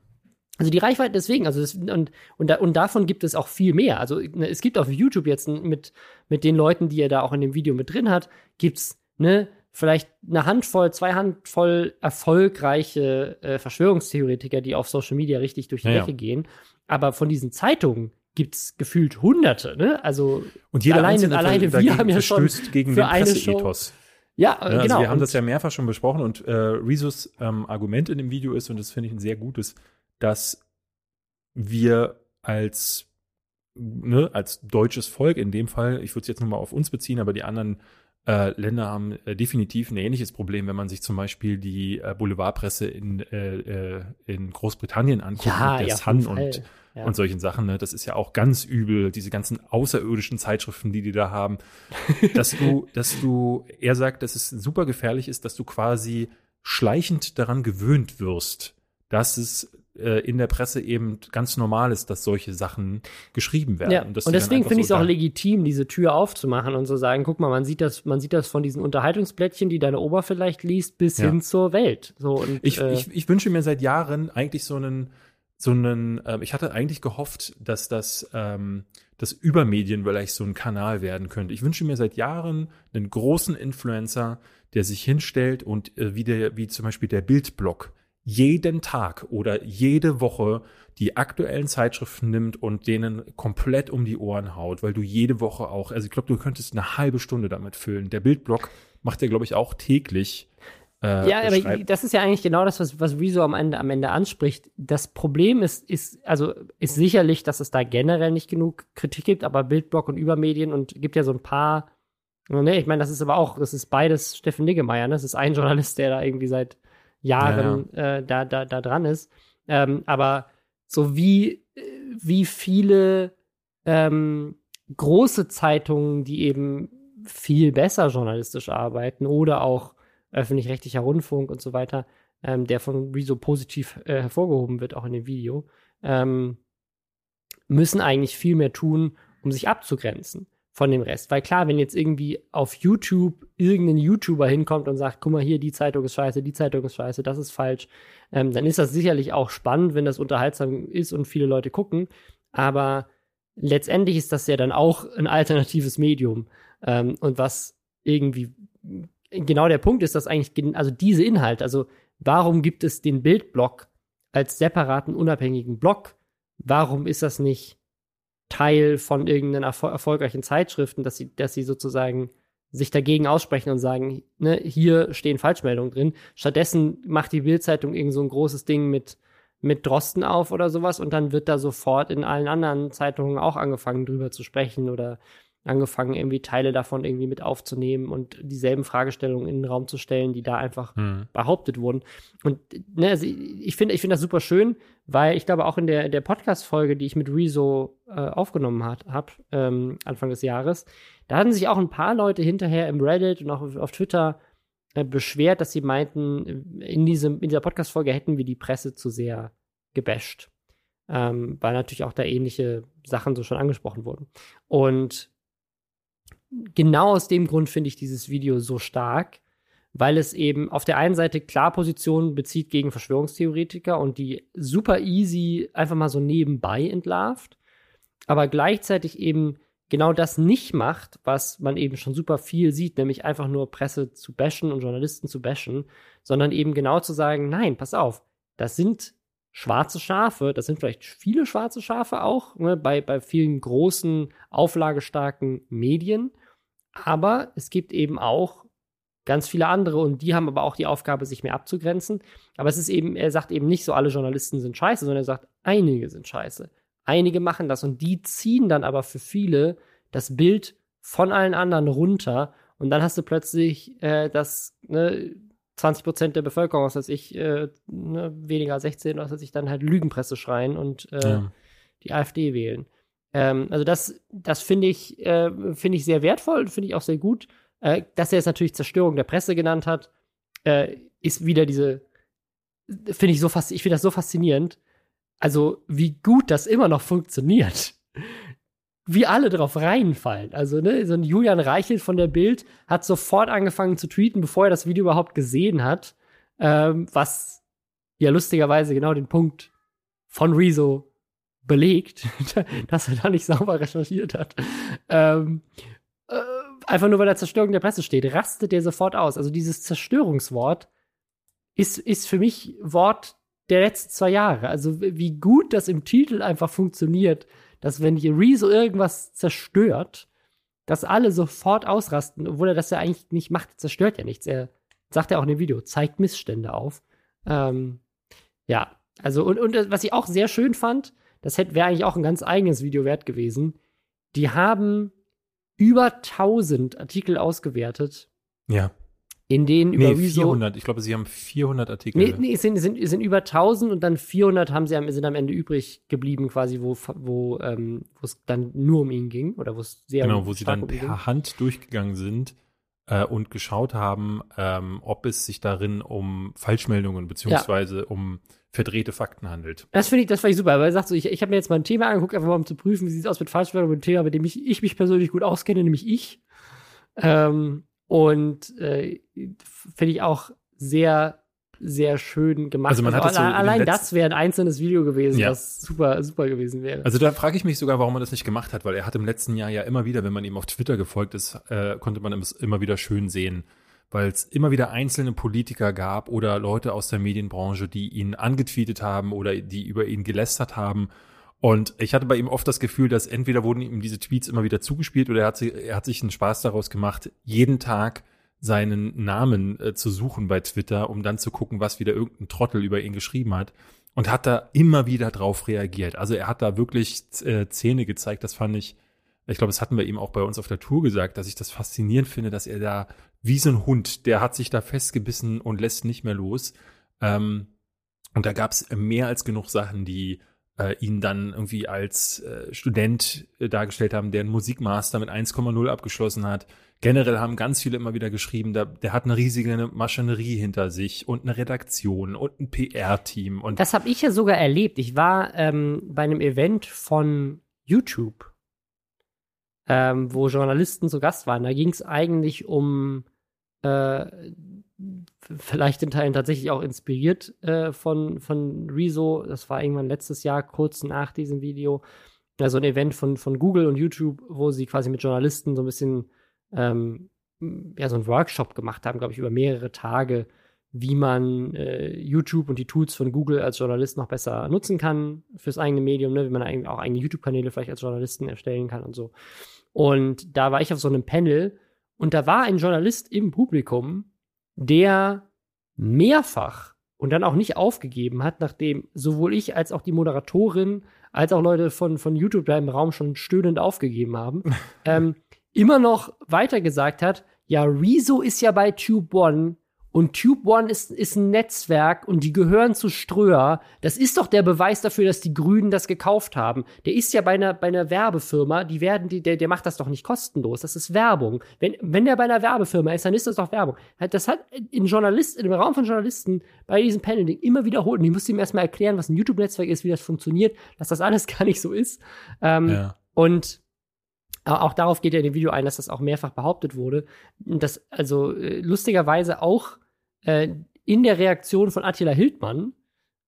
Also die Reichweite deswegen, also das, und, und, da, und davon gibt es auch viel mehr. Also ne, es gibt auf YouTube jetzt mit, mit den Leuten, die er da auch in dem Video mit drin hat, gibt's ne, vielleicht eine Handvoll, zwei Handvoll erfolgreiche äh, Verschwörungstheoretiker, die auf Social Media richtig durch die ja, Decke ja. gehen. Aber von diesen Zeitungen gibt's gefühlt Hunderte, ne? Also und jeder alleine, alleine wir haben ja schon gegen für den eine Show, ja, also genau. Wir haben das ja mehrfach schon besprochen und äh, Rezos ähm, Argument in dem Video ist, und das finde ich ein sehr gutes, dass wir als, ne, als deutsches Volk in dem Fall, ich würde es jetzt nochmal auf uns beziehen, aber die anderen äh, Länder haben äh, definitiv ein ähnliches Problem, wenn man sich zum Beispiel die äh, Boulevardpresse in, äh, äh, in Großbritannien anguckt, ja, mit der ja, Sun und, ja. und solchen Sachen. Ne? Das ist ja auch ganz übel, diese ganzen außerirdischen Zeitschriften, die die da haben. dass du, dass du, er sagt, dass es super gefährlich ist, dass du quasi schleichend daran gewöhnt wirst, dass es äh, in der Presse eben ganz normal ist, dass solche Sachen geschrieben werden. Ja. Und, und deswegen finde ich es auch legitim, diese Tür aufzumachen und zu sagen, guck mal, man sieht das, man sieht das von diesen Unterhaltungsblättchen, die deine Ober vielleicht liest, bis ja. hin zur Welt. So, und, ich, äh, ich, ich wünsche mir seit Jahren eigentlich so einen, so einen, äh, ich hatte eigentlich gehofft, dass das, ähm, das über Medien vielleicht so ein Kanal werden könnte. Ich wünsche mir seit Jahren einen großen Influencer, der sich hinstellt und äh, wie, der, wie zum Beispiel der Bildblog jeden Tag oder jede Woche die aktuellen Zeitschriften nimmt und denen komplett um die Ohren haut, weil du jede Woche auch, also ich glaube, du könntest eine halbe Stunde damit füllen. Der Bildblock macht der, glaube ich, auch täglich. Äh, ja, aber das ist ja eigentlich genau das, was, was Rezo am Ende, am Ende anspricht. Das Problem ist, ist, also ist sicherlich, dass es da generell nicht genug Kritik gibt, aber Bildblock und Übermedien und gibt ja so ein paar. Ne, ich meine, das ist aber auch, das ist beides Steffen Niggemeier, ne? Das ist ein Journalist, der da irgendwie seit Jahren ja, ja. Äh, da, da, da dran ist. Ähm, aber so wie, wie viele ähm, große Zeitungen, die eben viel besser journalistisch arbeiten oder auch öffentlich-rechtlicher Rundfunk und so weiter, ähm, der von Rezo positiv äh, hervorgehoben wird, auch in dem Video, ähm, müssen eigentlich viel mehr tun, um sich abzugrenzen von dem Rest. Weil klar, wenn jetzt irgendwie auf YouTube irgendein YouTuber hinkommt und sagt, guck mal hier, die Zeitung ist scheiße, die Zeitung ist scheiße, das ist falsch, ähm, dann ist das sicherlich auch spannend, wenn das unterhaltsam ist und viele Leute gucken. Aber letztendlich ist das ja dann auch ein alternatives Medium. Ähm, und was irgendwie genau der Punkt ist, dass eigentlich, also diese Inhalte, also warum gibt es den Bildblock als separaten, unabhängigen Block? Warum ist das nicht Teil von irgendeinen erfol erfolgreichen Zeitschriften, dass sie, dass sie sozusagen sich dagegen aussprechen und sagen, ne, hier stehen Falschmeldungen drin. Stattdessen macht die Bildzeitung irgend so ein großes Ding mit, mit Drosten auf oder sowas und dann wird da sofort in allen anderen Zeitungen auch angefangen drüber zu sprechen oder angefangen, irgendwie Teile davon irgendwie mit aufzunehmen und dieselben Fragestellungen in den Raum zu stellen, die da einfach hm. behauptet wurden. Und ne, also ich finde ich finde das super schön, weil ich glaube auch in der, der Podcast-Folge, die ich mit Rezo äh, aufgenommen habe, ähm, Anfang des Jahres, da hatten sich auch ein paar Leute hinterher im Reddit und auch auf, auf Twitter äh, beschwert, dass sie meinten, in, diesem, in dieser Podcast-Folge hätten wir die Presse zu sehr gebasht. Ähm, weil natürlich auch da ähnliche Sachen so schon angesprochen wurden. Und genau aus dem Grund finde ich dieses Video so stark, weil es eben auf der einen Seite klar Positionen bezieht gegen Verschwörungstheoretiker und die super easy einfach mal so nebenbei entlarvt, aber gleichzeitig eben genau das nicht macht, was man eben schon super viel sieht, nämlich einfach nur Presse zu bashen und Journalisten zu bashen, sondern eben genau zu sagen, nein, pass auf, das sind schwarze Schafe, das sind vielleicht viele schwarze Schafe auch, ne, bei, bei vielen großen, auflagestarken Medien. Aber es gibt eben auch ganz viele andere und die haben aber auch die Aufgabe, sich mehr abzugrenzen. Aber es ist eben, er sagt eben nicht so, alle Journalisten sind scheiße, sondern er sagt, einige sind scheiße. Einige machen das und die ziehen dann aber für viele das Bild von allen anderen runter und dann hast du plötzlich äh, das, ne, 20 Prozent der Bevölkerung, was weiß ich, äh, ne, weniger als 16, was weiß ich, dann halt Lügenpresse schreien und äh, ja. die AfD wählen. Ähm, also das, das finde ich, äh, finde ich sehr wertvoll, finde ich auch sehr gut. Äh, dass er es natürlich Zerstörung der Presse genannt hat, äh, ist wieder diese, finde ich so fast, ich finde das so faszinierend. Also wie gut das immer noch funktioniert. wie alle drauf reinfallen. Also, ne, so ein Julian Reichelt von der Bild hat sofort angefangen zu tweeten, bevor er das Video überhaupt gesehen hat, ähm, was ja lustigerweise genau den Punkt von Rezo belegt, dass er da nicht sauber recherchiert hat. Ähm, äh, einfach nur weil er Zerstörung der Presse steht, rastet der sofort aus. Also dieses Zerstörungswort ist, ist für mich Wort der letzten zwei Jahre. Also wie gut das im Titel einfach funktioniert, dass wenn Rezo irgendwas zerstört, dass alle sofort ausrasten, obwohl er das ja eigentlich nicht macht, zerstört ja nichts. Er sagt ja auch in dem Video, zeigt Missstände auf. Ähm, ja, also und, und was ich auch sehr schön fand, das wäre eigentlich auch ein ganz eigenes Video wert gewesen. Die haben über 1000 Artikel ausgewertet. Ja in denen nee, über Rezo 400. Ich glaube, sie haben 400 Artikel. Nee, nee es sind, sind, sind über 1000 und dann 400 haben sie am, sind am Ende übrig geblieben, quasi, wo, wo ähm, es dann nur um ihn ging oder wo es sehr Genau, wo sie dann um per ging. Hand durchgegangen sind äh, und geschaut haben, ähm, ob es sich darin um Falschmeldungen beziehungsweise ja. um verdrehte Fakten handelt. Das finde ich, das fand ich super, weil er sagt so, ich, ich habe mir jetzt mal ein Thema angeguckt, einfach mal um zu prüfen, wie sieht es aus mit Falschmeldungen, ein Thema, mit dem ich, ich mich persönlich gut auskenne, nämlich ich. Ähm, und äh, finde ich auch sehr, sehr schön gemacht. Also man hat also, so allein das wäre ein einzelnes Video gewesen, ja. was super, super gewesen wäre. Also da frage ich mich sogar, warum er das nicht gemacht hat, weil er hat im letzten Jahr ja immer wieder, wenn man ihm auf Twitter gefolgt ist, äh, konnte man es immer wieder schön sehen, weil es immer wieder einzelne Politiker gab oder Leute aus der Medienbranche, die ihn angetweetet haben oder die über ihn gelästert haben und ich hatte bei ihm oft das Gefühl, dass entweder wurden ihm diese Tweets immer wieder zugespielt oder er hat, sich, er hat sich einen Spaß daraus gemacht, jeden Tag seinen Namen äh, zu suchen bei Twitter, um dann zu gucken, was wieder irgendein Trottel über ihn geschrieben hat. Und hat da immer wieder drauf reagiert. Also er hat da wirklich äh, Zähne gezeigt. Das fand ich, ich glaube, das hatten wir ihm auch bei uns auf der Tour gesagt, dass ich das faszinierend finde, dass er da wie so ein Hund, der hat sich da festgebissen und lässt nicht mehr los. Ähm, und da gab es mehr als genug Sachen, die äh, ihn dann irgendwie als äh, Student äh, dargestellt haben, der einen Musikmaster mit 1,0 abgeschlossen hat. Generell haben ganz viele immer wieder geschrieben, der, der hat eine riesige Maschinerie hinter sich und eine Redaktion und ein PR-Team. Und das habe ich ja sogar erlebt. Ich war ähm, bei einem Event von YouTube, ähm, wo Journalisten zu Gast waren. Da ging es eigentlich um äh, vielleicht in Teilen tatsächlich auch inspiriert äh, von, von Rezo. Das war irgendwann letztes Jahr, kurz nach diesem Video. Also ein Event von, von Google und YouTube, wo sie quasi mit Journalisten so ein bisschen ähm, ja, so einen Workshop gemacht haben, glaube ich, über mehrere Tage, wie man äh, YouTube und die Tools von Google als Journalist noch besser nutzen kann fürs eigene Medium, ne? wie man auch eigene YouTube-Kanäle vielleicht als Journalisten erstellen kann und so. Und da war ich auf so einem Panel und da war ein Journalist im Publikum, der mehrfach und dann auch nicht aufgegeben hat, nachdem sowohl ich als auch die Moderatorin als auch Leute von, von YouTube da im Raum schon stöhnend aufgegeben haben, ähm, immer noch weiter gesagt hat, ja, Rezo ist ja bei Tube One und Tube One ist, ist ein Netzwerk und die gehören zu Ströer. Das ist doch der Beweis dafür, dass die Grünen das gekauft haben. Der ist ja bei einer, bei einer Werbefirma, die werden, die, der, der macht das doch nicht kostenlos. Das ist Werbung. Wenn, wenn der bei einer Werbefirma ist, dann ist das doch Werbung. Das hat in Journalist, in dem Raum von Journalisten bei diesem Panel immer wiederholt. Und ich musste ihm erstmal erklären, was ein YouTube-Netzwerk ist, wie das funktioniert, dass das alles gar nicht so ist. Ähm, ja. Und auch darauf geht er in dem Video ein, dass das auch mehrfach behauptet wurde. Das also äh, lustigerweise auch äh, in der Reaktion von Attila Hildmann,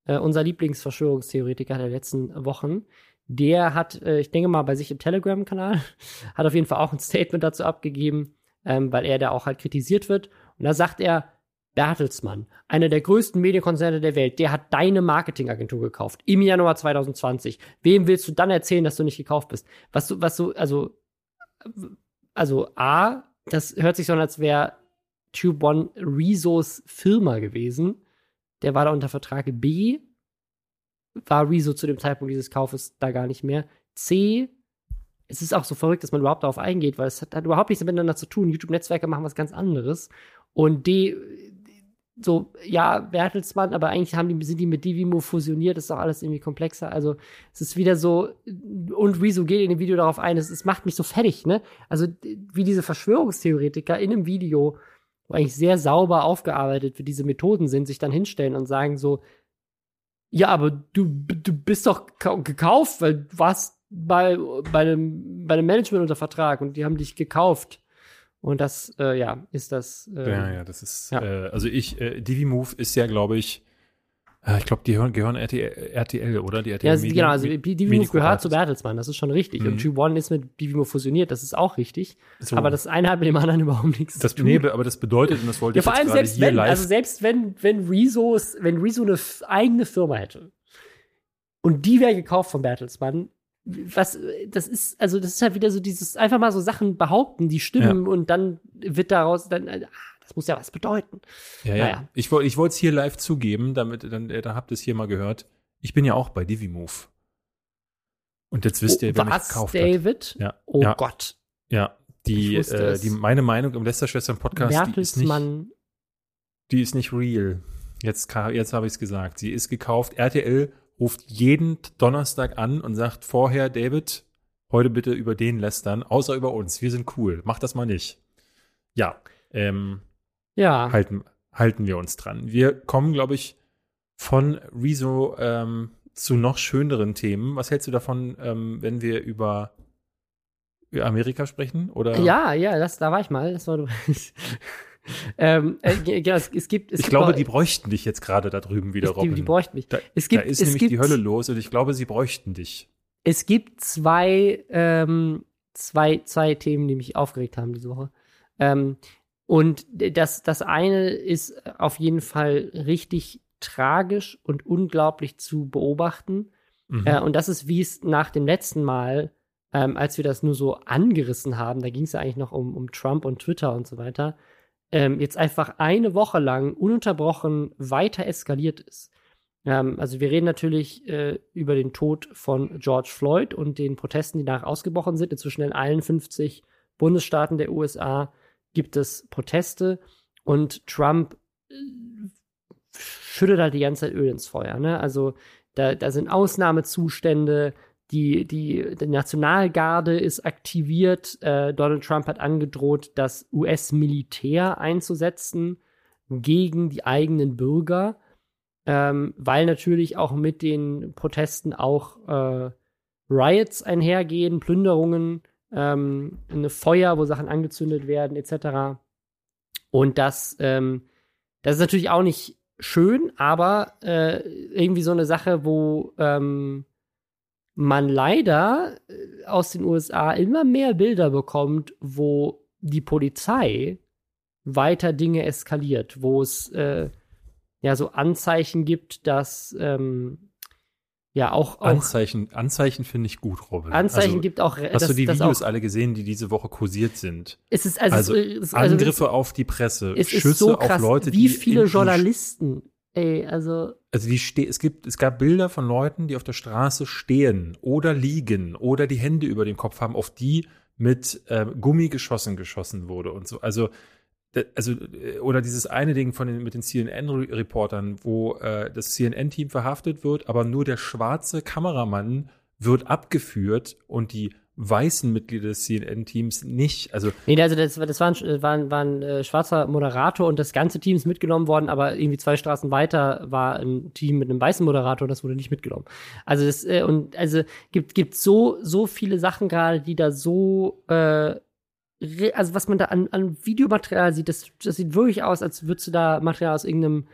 äh, unser Lieblingsverschwörungstheoretiker der letzten Wochen, der hat, äh, ich denke mal, bei sich im Telegram-Kanal, hat auf jeden Fall auch ein Statement dazu abgegeben, ähm, weil er da auch halt kritisiert wird. Und da sagt er, Bertelsmann, einer der größten Medienkonzerne der Welt, der hat deine Marketingagentur gekauft im Januar 2020. Wem willst du dann erzählen, dass du nicht gekauft bist? Was du, was du, also, also A, das hört sich so an, als wäre Tube One Rezos Firma gewesen. Der war da unter Vertrag. B war Rezo zu dem Zeitpunkt dieses Kaufes da gar nicht mehr. C es ist auch so verrückt, dass man überhaupt darauf eingeht, weil es hat, hat überhaupt nichts miteinander zu tun. YouTube-Netzwerke machen was ganz anderes. Und D, so, ja, Bertelsmann, aber eigentlich haben die, sind die mit Divimo fusioniert, ist doch alles irgendwie komplexer. Also, es ist wieder so, und Rezo geht in dem Video darauf ein, es, es macht mich so fertig, ne? Also, wie diese Verschwörungstheoretiker in einem Video wo eigentlich sehr sauber aufgearbeitet, wie diese Methoden sind, sich dann hinstellen und sagen so, ja, aber du, du bist doch gekauft, weil du warst bei, bei einem bei dem Management unter Vertrag und die haben dich gekauft. Und das, äh, ja, ist das. Äh, ja, ja, das ist, ja. Äh, also ich, äh, DiviMove ist ja, glaube ich, ich glaube, die gehören, gehören RTL, RTL, oder? Die RTL ja, Medien, genau, also DiviMove gehört zu Bertelsmann, das ist schon richtig. Mhm. Und G1 ist mit DiviMove fusioniert, das ist auch richtig. So. Aber das eine hat mit dem anderen überhaupt nichts das, zu tun. Nee, aber das bedeutet, und das wollte ja, ich vor allem selbst wenn, live also selbst wenn, wenn Rezo, wenn Rezo eine eigene Firma hätte und die wäre gekauft von Bertelsmann, was, das ist, also das ist halt wieder so dieses, einfach mal so Sachen behaupten, die stimmen ja. und dann wird daraus dann, ah, das muss ja was bedeuten. Ja, ja. Naja. Ich, ich wollte es hier live zugeben, damit, dann, äh, da habt ihr es hier mal gehört. Ich bin ja auch bei DiviMove. Und jetzt wisst ihr, wer was, mich gekauft David? hat. Ja. Oh ja. Gott. Ja, die, äh, die, meine Meinung im Lästerschwestern Podcast, die ist nicht, die ist nicht real. Jetzt, jetzt habe ich es gesagt. Sie ist gekauft. RTL ruft jeden Donnerstag an und sagt vorher, David, heute bitte über den lästern, außer über uns. Wir sind cool. Mach das mal nicht. Ja, ähm, ja. Halten, halten wir uns dran. Wir kommen, glaube ich, von Rezo ähm, zu noch schöneren Themen. Was hältst du davon, ähm, wenn wir über, Amerika sprechen? Oder? Ja, ja, das, da war ich mal. Das war ähm, äh, ja, es, es, gibt. Es ich gibt glaube, auch, die bräuchten dich jetzt gerade da drüben wieder, Robin. Die, die bräuchten mich. Da, es gibt, da ist es nämlich gibt, die Hölle los und ich glaube, sie bräuchten dich. Es gibt zwei, ähm, zwei, zwei Themen, die mich aufgeregt haben diese Woche. Ähm, und das, das eine ist auf jeden Fall richtig tragisch und unglaublich zu beobachten. Mhm. Äh, und das ist, wie es nach dem letzten Mal, ähm, als wir das nur so angerissen haben, da ging es ja eigentlich noch um, um Trump und Twitter und so weiter, ähm, jetzt einfach eine Woche lang ununterbrochen weiter eskaliert ist. Ähm, also wir reden natürlich äh, über den Tod von George Floyd und den Protesten, die danach ausgebrochen sind. Inzwischen in allen 50 Bundesstaaten der USA gibt es Proteste und Trump äh, schüttet halt die ganze Zeit Öl ins Feuer. Ne? Also da, da sind Ausnahmezustände, die, die, die Nationalgarde ist aktiviert. Äh, Donald Trump hat angedroht, das US-Militär einzusetzen gegen die eigenen Bürger, ähm, weil natürlich auch mit den Protesten auch äh, Riots einhergehen, Plünderungen, ähm, eine Feuer, wo Sachen angezündet werden, etc. Und das, ähm, das ist natürlich auch nicht schön, aber äh, irgendwie so eine Sache, wo ähm, man leider äh, aus den USA immer mehr Bilder bekommt, wo die Polizei weiter Dinge eskaliert, wo es äh, ja so Anzeichen gibt, dass ähm, ja auch, auch Anzeichen, Anzeichen finde ich gut, Robin. Anzeichen also, gibt auch. Hast das, du die Videos alle gesehen, die diese Woche kursiert sind? Es ist also, also, es, also Angriffe es, auf die Presse, es Schüsse ist so krass, auf Leute, wie viele Journalisten Ey, also. Also die ste es gibt, es gab Bilder von Leuten, die auf der Straße stehen oder liegen oder die Hände über dem Kopf haben, auf die mit äh, Gummi geschossen geschossen wurde und so. Also also äh, oder dieses eine Ding von den mit den CNN-Reportern, wo äh, das CNN-Team verhaftet wird, aber nur der schwarze Kameramann wird abgeführt und die weißen Mitglieder des CNN-Teams nicht. Also nee, also das, das war ein, war ein, war ein äh, schwarzer Moderator und das ganze Team ist mitgenommen worden, aber irgendwie zwei Straßen weiter war ein Team mit einem weißen Moderator, das wurde nicht mitgenommen. Also das äh, und also gibt gibt so so viele Sachen gerade, die da so äh, also was man da an, an Videomaterial sieht, das, das sieht wirklich aus, als würdest du da Material aus irgendeinem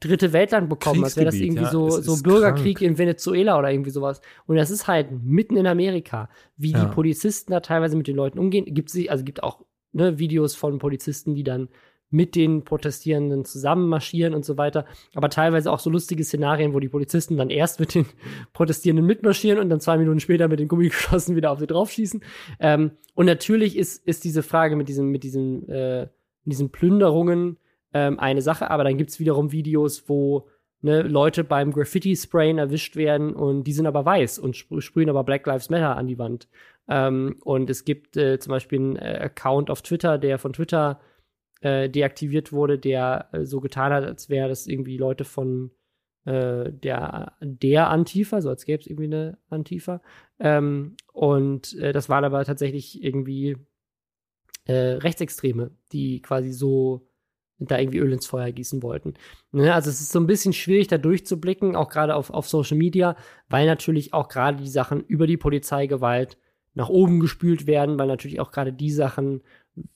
dritte Weltland bekommen, als wäre das irgendwie ja, so, so Bürgerkrieg krank. in Venezuela oder irgendwie sowas. Und das ist halt mitten in Amerika, wie ja. die Polizisten da teilweise mit den Leuten umgehen. Gibt es also gibt auch ne, Videos von Polizisten, die dann mit den Protestierenden zusammen marschieren und so weiter. Aber teilweise auch so lustige Szenarien, wo die Polizisten dann erst mit den Protestierenden mitmarschieren und dann zwei Minuten später mit den Gummigeschossen wieder auf sie draufschießen. Ähm, und natürlich ist, ist diese Frage mit diesen, mit diesen, äh, diesen Plünderungen ähm, eine Sache, aber dann gibt es wiederum Videos, wo ne, Leute beim Graffiti-Sprayen erwischt werden und die sind aber weiß und sp sprühen aber Black Lives Matter an die Wand. Ähm, und es gibt äh, zum Beispiel einen äh, Account auf Twitter, der von Twitter äh, deaktiviert wurde, der äh, so getan hat, als wäre das irgendwie Leute von äh, der, der Antifa, so als gäbe es irgendwie eine Antifa. Ähm, und äh, das waren aber tatsächlich irgendwie Rechtsextreme, die quasi so da irgendwie Öl ins Feuer gießen wollten. Ne, also es ist so ein bisschen schwierig, da durchzublicken, auch gerade auf, auf Social Media, weil natürlich auch gerade die Sachen über die Polizeigewalt nach oben gespült werden, weil natürlich auch gerade die Sachen,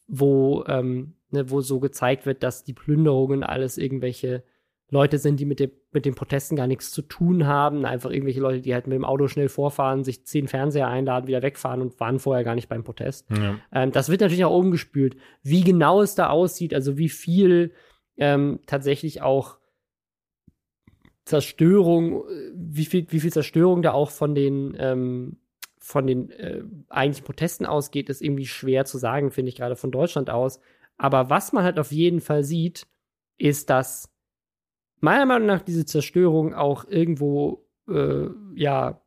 wo, ähm, ne, wo so gezeigt wird, dass die Plünderungen alles irgendwelche Leute sind, die mit, dem, mit den Protesten gar nichts zu tun haben. Einfach irgendwelche Leute, die halt mit dem Auto schnell vorfahren, sich zehn Fernseher einladen, wieder wegfahren und waren vorher gar nicht beim Protest. Ja. Ähm, das wird natürlich auch umgespült. Wie genau es da aussieht, also wie viel ähm, tatsächlich auch Zerstörung, wie viel, wie viel Zerstörung da auch von den, ähm, von den äh, eigentlichen Protesten ausgeht, ist irgendwie schwer zu sagen, finde ich gerade von Deutschland aus. Aber was man halt auf jeden Fall sieht, ist, dass meiner Meinung nach diese Zerstörung auch irgendwo äh, ja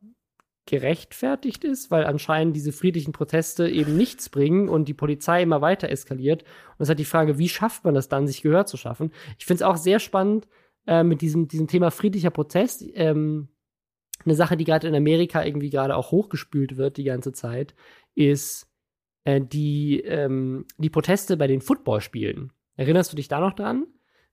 gerechtfertigt ist, weil anscheinend diese friedlichen Proteste eben nichts bringen und die Polizei immer weiter eskaliert. Und es hat die Frage, wie schafft man das dann, sich Gehör zu schaffen? Ich finde es auch sehr spannend äh, mit diesem, diesem Thema friedlicher Protest. Ähm, eine Sache, die gerade in Amerika irgendwie gerade auch hochgespült wird die ganze Zeit, ist äh, die, ähm, die Proteste bei den Footballspielen. Erinnerst du dich da noch dran?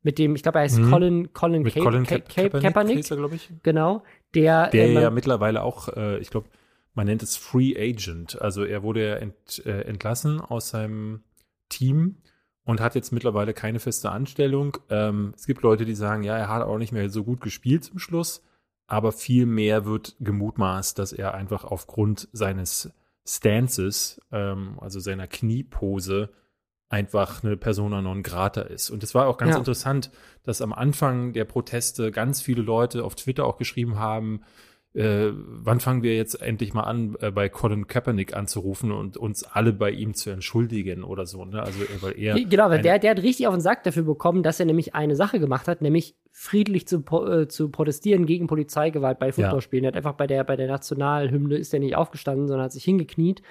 mit dem, ich glaube, er heißt mhm. Colin, Colin, mit Ka Colin Ka Ka Kaepernick, Kaepernick glaube ich. Genau, der, der äh, ja mittlerweile auch, äh, ich glaube, man nennt es Free Agent. Also er wurde ja ent, äh, entlassen aus seinem Team und hat jetzt mittlerweile keine feste Anstellung. Ähm, es gibt Leute, die sagen, ja, er hat auch nicht mehr so gut gespielt zum Schluss, aber viel mehr wird gemutmaßt, dass er einfach aufgrund seines Stances, ähm, also seiner Kniepose, einfach eine Persona non grata ist. Und es war auch ganz ja. interessant, dass am Anfang der Proteste ganz viele Leute auf Twitter auch geschrieben haben, äh, wann fangen wir jetzt endlich mal an, äh, bei Colin Kaepernick anzurufen und uns alle bei ihm zu entschuldigen oder so, ne? Also, weil er. Genau, weil der, der hat richtig auf den Sack dafür bekommen, dass er nämlich eine Sache gemacht hat, nämlich friedlich zu, äh, zu protestieren gegen Polizeigewalt bei Footballspielen. Ja. Er hat einfach bei der, bei der Nationalhymne ist er nicht aufgestanden, sondern hat sich hingekniet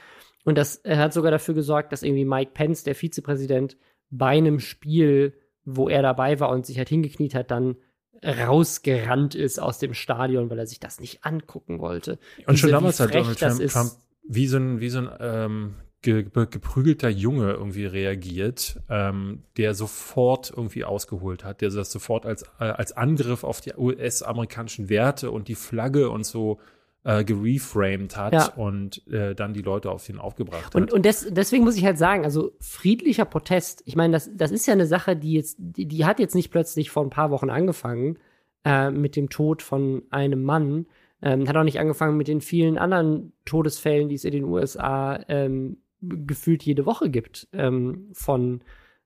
und das hat sogar dafür gesorgt, dass irgendwie Mike Pence, der Vizepräsident, bei einem Spiel, wo er dabei war und sich halt hingekniet hat, dann rausgerannt ist aus dem Stadion, weil er sich das nicht angucken wollte. Und Diese, schon damals hat Donald Trump, Trump, wie so ein, wie so ein ähm, ge geprügelter Junge irgendwie reagiert, ähm, der sofort irgendwie ausgeholt hat, der das sofort als, äh, als Angriff auf die US-amerikanischen Werte und die Flagge und so äh, gereframed hat ja. und äh, dann die Leute auf ihn aufgebracht und, hat. Und des, deswegen muss ich halt sagen, also friedlicher Protest, ich meine, das, das ist ja eine Sache, die jetzt, die, die hat jetzt nicht plötzlich vor ein paar Wochen angefangen äh, mit dem Tod von einem Mann. Ähm, hat auch nicht angefangen mit den vielen anderen Todesfällen, die es in den USA ähm, gefühlt jede Woche gibt, ähm, von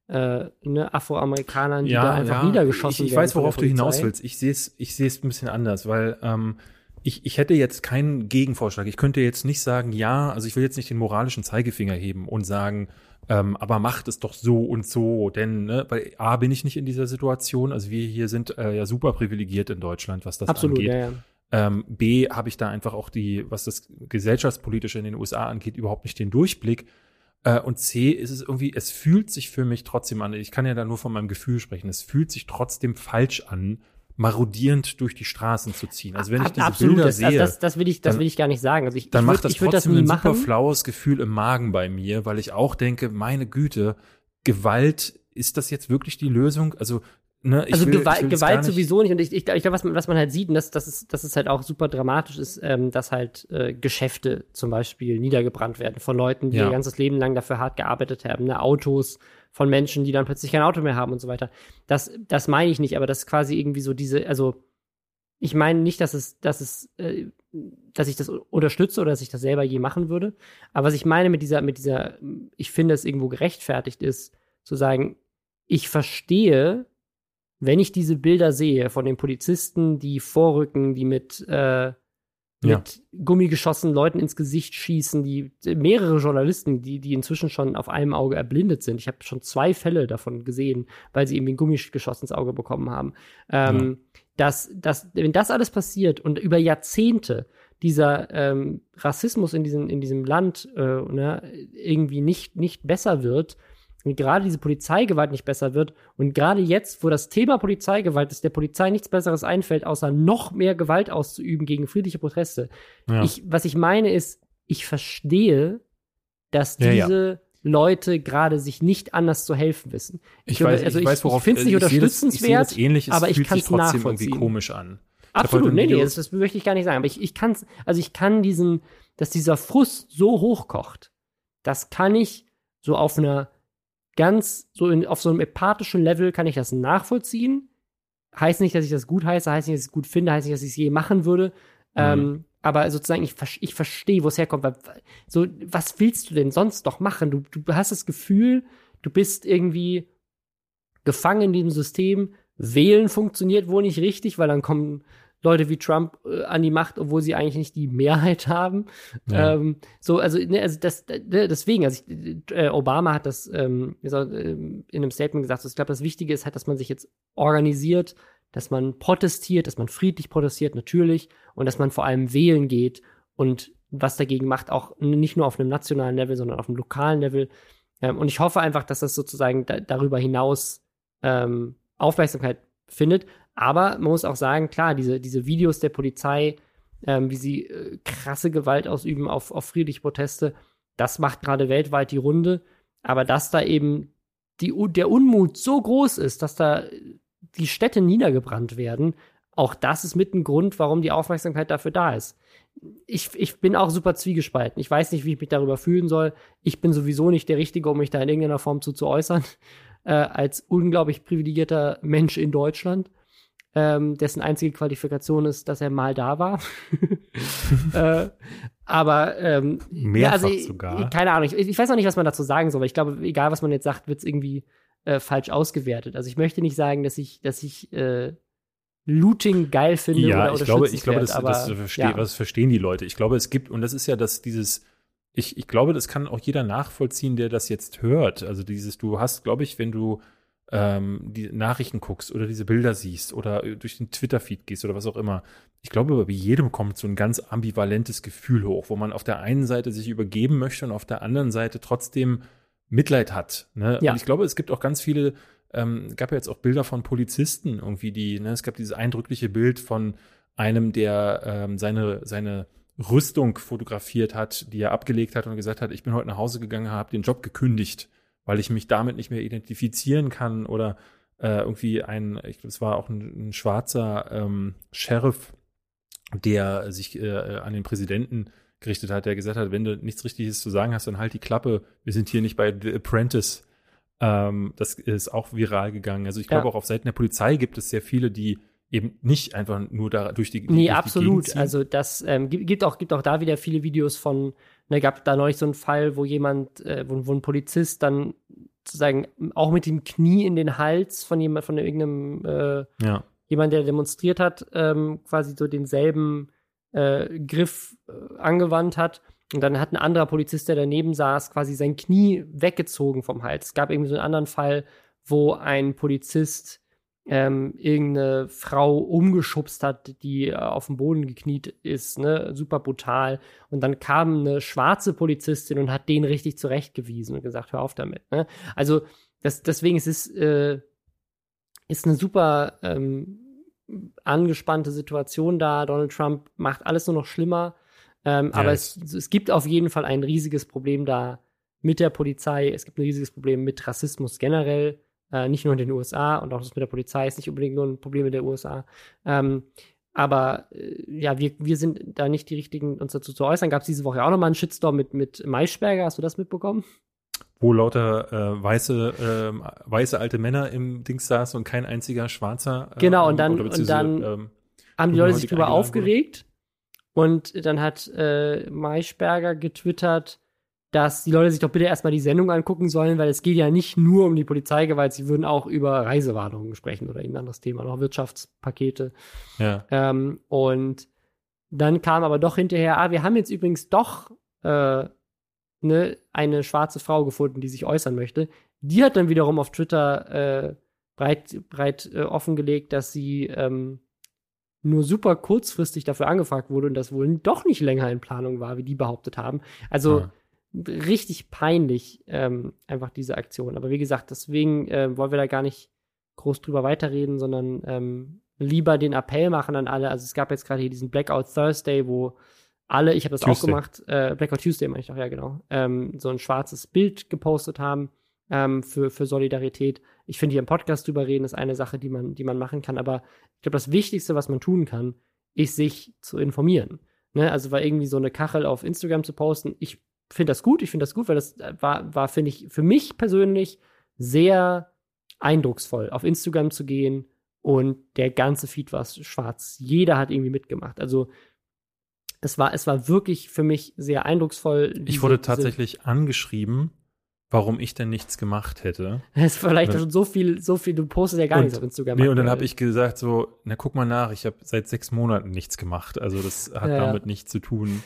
äh, ne, Afroamerikanern, die ja, da einfach ja. niedergeschossen ich, ich werden. Ich weiß, worauf du hinaus willst. Ich sehe es ich ein bisschen anders, weil ähm, ich, ich hätte jetzt keinen Gegenvorschlag. Ich könnte jetzt nicht sagen, ja, also ich will jetzt nicht den moralischen Zeigefinger heben und sagen, ähm, aber macht es doch so und so, denn ne, bei A bin ich nicht in dieser Situation. Also wir hier sind äh, ja super privilegiert in Deutschland, was das Absolut, angeht. Ja, ja. Ähm, B habe ich da einfach auch die, was das gesellschaftspolitische in den USA angeht, überhaupt nicht den Durchblick. Äh, und C ist es irgendwie, es fühlt sich für mich trotzdem an. Ich kann ja da nur von meinem Gefühl sprechen. Es fühlt sich trotzdem falsch an, marodierend durch die Straßen zu ziehen. Also wenn ich diese Absolut, Bilder das, sehe, das, das, will ich, das dann, will ich gar nicht sagen. Also ich, dann ich macht das trotzdem das ein machen. super flaues Gefühl im Magen bei mir, weil ich auch denke, meine Güte, Gewalt, ist das jetzt wirklich die Lösung? Also Ne, also will, Gewalt, Gewalt sowieso nicht. Und ich, ich, ich glaube, was man, was man halt sieht, und das, das, ist, das ist halt auch super dramatisch, ist, ähm, dass halt äh, Geschäfte zum Beispiel niedergebrannt werden von Leuten, die ja. ihr ganzes Leben lang dafür hart gearbeitet haben. Ne? Autos von Menschen, die dann plötzlich kein Auto mehr haben und so weiter. Das, das meine ich nicht, aber das ist quasi irgendwie so diese, also ich meine nicht, dass es, dass es, äh, dass ich das unterstütze oder dass ich das selber je machen würde. Aber was ich meine mit dieser, mit dieser, ich finde es irgendwo gerechtfertigt ist, zu sagen, ich verstehe, wenn ich diese Bilder sehe von den Polizisten, die vorrücken, die mit, äh, ja. mit Gummigeschossen Leuten ins Gesicht schießen, die mehrere Journalisten, die, die inzwischen schon auf einem Auge erblindet sind. Ich habe schon zwei Fälle davon gesehen, weil sie irgendwie ein Gummigeschoss ins Auge bekommen haben. Ähm, ja. dass, dass, wenn das alles passiert und über Jahrzehnte dieser ähm, Rassismus in diesem, in diesem Land äh, ne, irgendwie nicht, nicht besser wird, gerade diese Polizeigewalt nicht besser wird und gerade jetzt, wo das Thema Polizeigewalt ist, der Polizei nichts Besseres einfällt, außer noch mehr Gewalt auszuüben gegen friedliche Proteste. Ja. Ich, was ich meine ist, ich verstehe, dass diese ja, ja. Leute gerade sich nicht anders zu helfen wissen. Ich, ich weiß, also ich, weiß, worauf ich finde es nicht unterstützenswert, ich das, ich aber ich kann es nachvollziehen. irgendwie komisch an. Absolut, nee, nee, das, das, möchte ich gar nicht sagen. Aber ich, ich kann also ich kann diesen, dass dieser Frust so hochkocht, das kann ich so auf einer ganz, so in, auf so einem epathischen Level kann ich das nachvollziehen. Heißt nicht, dass ich das gut heiße, heißt nicht, dass ich es gut finde, heißt nicht, dass ich es je machen würde. Mhm. Ähm, aber sozusagen, ich, ich verstehe, wo es herkommt. Weil, so, was willst du denn sonst doch machen? Du, du hast das Gefühl, du bist irgendwie gefangen in diesem System. Wählen funktioniert wohl nicht richtig, weil dann kommen Leute wie Trump äh, an die Macht, obwohl sie eigentlich nicht die Mehrheit haben. Ja. Ähm, so, also, ne, also das, ne, deswegen, also ich, äh, Obama hat das ähm, äh, in einem Statement gesagt. Ich glaube, das Wichtige ist halt, dass man sich jetzt organisiert, dass man protestiert, dass man friedlich protestiert, natürlich, und dass man vor allem wählen geht und was dagegen macht, auch nicht nur auf einem nationalen Level, sondern auf einem lokalen Level. Ähm, und ich hoffe einfach, dass das sozusagen da, darüber hinaus ähm, Aufmerksamkeit findet. Aber man muss auch sagen, klar, diese, diese Videos der Polizei, ähm, wie sie äh, krasse Gewalt ausüben auf, auf friedliche Proteste, das macht gerade weltweit die Runde. Aber dass da eben die, der Unmut so groß ist, dass da die Städte niedergebrannt werden, auch das ist mit ein Grund, warum die Aufmerksamkeit dafür da ist. Ich, ich bin auch super zwiegespalten. Ich weiß nicht, wie ich mich darüber fühlen soll. Ich bin sowieso nicht der Richtige, um mich da in irgendeiner Form zu, zu äußern, äh, als unglaublich privilegierter Mensch in Deutschland ähm, dessen einzige Qualifikation ist, dass er mal da war. äh, aber ähm, mehrfach ja, also, sogar. Keine Ahnung, ich, ich, weiß noch nicht, was man dazu sagen soll, aber ich glaube, egal was man jetzt sagt, wird es irgendwie äh, falsch ausgewertet. Also ich möchte nicht sagen, dass ich, dass ich äh, Looting geil finde ja, oder, ich glaube, ich glaube, das, aber, das, versteh, ja. das verstehen die Leute. Ich glaube, es gibt und das ist ja das dieses ich, ich glaube, das kann auch jeder nachvollziehen, der das jetzt hört. Also dieses, du hast, glaube ich, wenn du ähm, die Nachrichten guckst oder diese Bilder siehst oder durch den Twitter-Feed gehst oder was auch immer. Ich glaube, bei jedem kommt so ein ganz ambivalentes Gefühl hoch, wo man auf der einen Seite sich übergeben möchte und auf der anderen Seite trotzdem Mitleid hat. Ne? Ja. Und ich glaube, es gibt auch ganz viele, ähm, gab ja jetzt auch Bilder von Polizisten irgendwie, die, ne, es gab dieses eindrückliche Bild von einem, der ähm, seine, seine Rüstung fotografiert hat, die er abgelegt hat und gesagt hat, ich bin heute nach Hause gegangen, habe den Job gekündigt weil ich mich damit nicht mehr identifizieren kann oder äh, irgendwie ein, ich glaube, es war auch ein, ein schwarzer ähm, Sheriff, der sich äh, an den Präsidenten gerichtet hat, der gesagt hat, wenn du nichts Richtiges zu sagen hast, dann halt die Klappe. Wir sind hier nicht bei The Apprentice. Ähm, das ist auch viral gegangen. Also ich glaube, ja. auch auf Seiten der Polizei gibt es sehr viele, die eben nicht einfach nur da durch die, nee, durch absolut. Die also das ähm, gibt auch gibt auch da wieder viele Videos von Ne, gab da neulich so einen Fall, wo jemand, äh, wo, wo, ein Polizist dann sozusagen auch mit dem Knie in den Hals von jemand, von irgendeinem äh, ja. jemand, der demonstriert hat, ähm, quasi so denselben äh, Griff äh, angewandt hat. Und dann hat ein anderer Polizist, der daneben saß, quasi sein Knie weggezogen vom Hals. Es gab irgendwie so einen anderen Fall, wo ein Polizist ähm, irgendeine Frau umgeschubst hat, die äh, auf dem Boden gekniet ist, ne, super brutal. Und dann kam eine schwarze Polizistin und hat den richtig zurechtgewiesen und gesagt, hör auf damit. Ne? Also das, deswegen ist es äh, ist eine super ähm, angespannte Situation da. Donald Trump macht alles nur noch schlimmer. Ähm, ja, aber es, es gibt auf jeden Fall ein riesiges Problem da mit der Polizei. Es gibt ein riesiges Problem mit Rassismus generell. Äh, nicht nur in den USA und auch das mit der Polizei ist nicht unbedingt nur ein Problem in der USA. Ähm, aber äh, ja, wir, wir sind da nicht die richtigen, uns dazu zu äußern. Gab es diese Woche auch nochmal einen Shitstorm mit, mit Maischberger? Hast du das mitbekommen? Wo lauter äh, weiße, äh, weiße alte Männer im Dings saßen und kein einziger schwarzer. Äh, genau, und dann, und dann ähm, haben die Leute sich darüber aufgeregt. Wurde. Und dann hat äh, Maischberger getwittert, dass die Leute sich doch bitte erstmal die Sendung angucken sollen, weil es geht ja nicht nur um die Polizeigewalt, sie würden auch über Reisewarnungen sprechen oder irgendein anderes Thema, noch Wirtschaftspakete. Ja. Ähm, und dann kam aber doch hinterher, ah, wir haben jetzt übrigens doch äh, ne, eine schwarze Frau gefunden, die sich äußern möchte. Die hat dann wiederum auf Twitter äh, breit, breit äh, offengelegt, dass sie ähm, nur super kurzfristig dafür angefragt wurde und das wohl doch nicht länger in Planung war, wie die behauptet haben. Also ja richtig peinlich, ähm, einfach diese Aktion. Aber wie gesagt, deswegen äh, wollen wir da gar nicht groß drüber weiterreden, sondern ähm, lieber den Appell machen an alle. Also es gab jetzt gerade hier diesen Blackout Thursday, wo alle, ich habe das Tuesday. auch gemacht, äh, Blackout Tuesday meine ich doch, ja genau, ähm, so ein schwarzes Bild gepostet haben ähm, für, für Solidarität. Ich finde, hier im Podcast drüber reden ist eine Sache, die man, die man machen kann. Aber ich glaube, das Wichtigste, was man tun kann, ist, sich zu informieren. Ne? Also war irgendwie so eine Kachel auf Instagram zu posten. Ich finde das gut, ich finde das gut, weil das äh, war, war finde ich, für mich persönlich sehr eindrucksvoll, auf Instagram zu gehen und der ganze Feed war schwarz. Jeder hat irgendwie mitgemacht. Also es war, es war wirklich für mich sehr eindrucksvoll. Diese, ich wurde tatsächlich angeschrieben, warum ich denn nichts gemacht hätte. Es ist vielleicht schon so viel, so viel, du postest ja gar und, nichts auf Instagram. Nee, und dann habe ich gesagt so, na guck mal nach, ich habe seit sechs Monaten nichts gemacht. Also das hat ja, damit ja. nichts zu tun.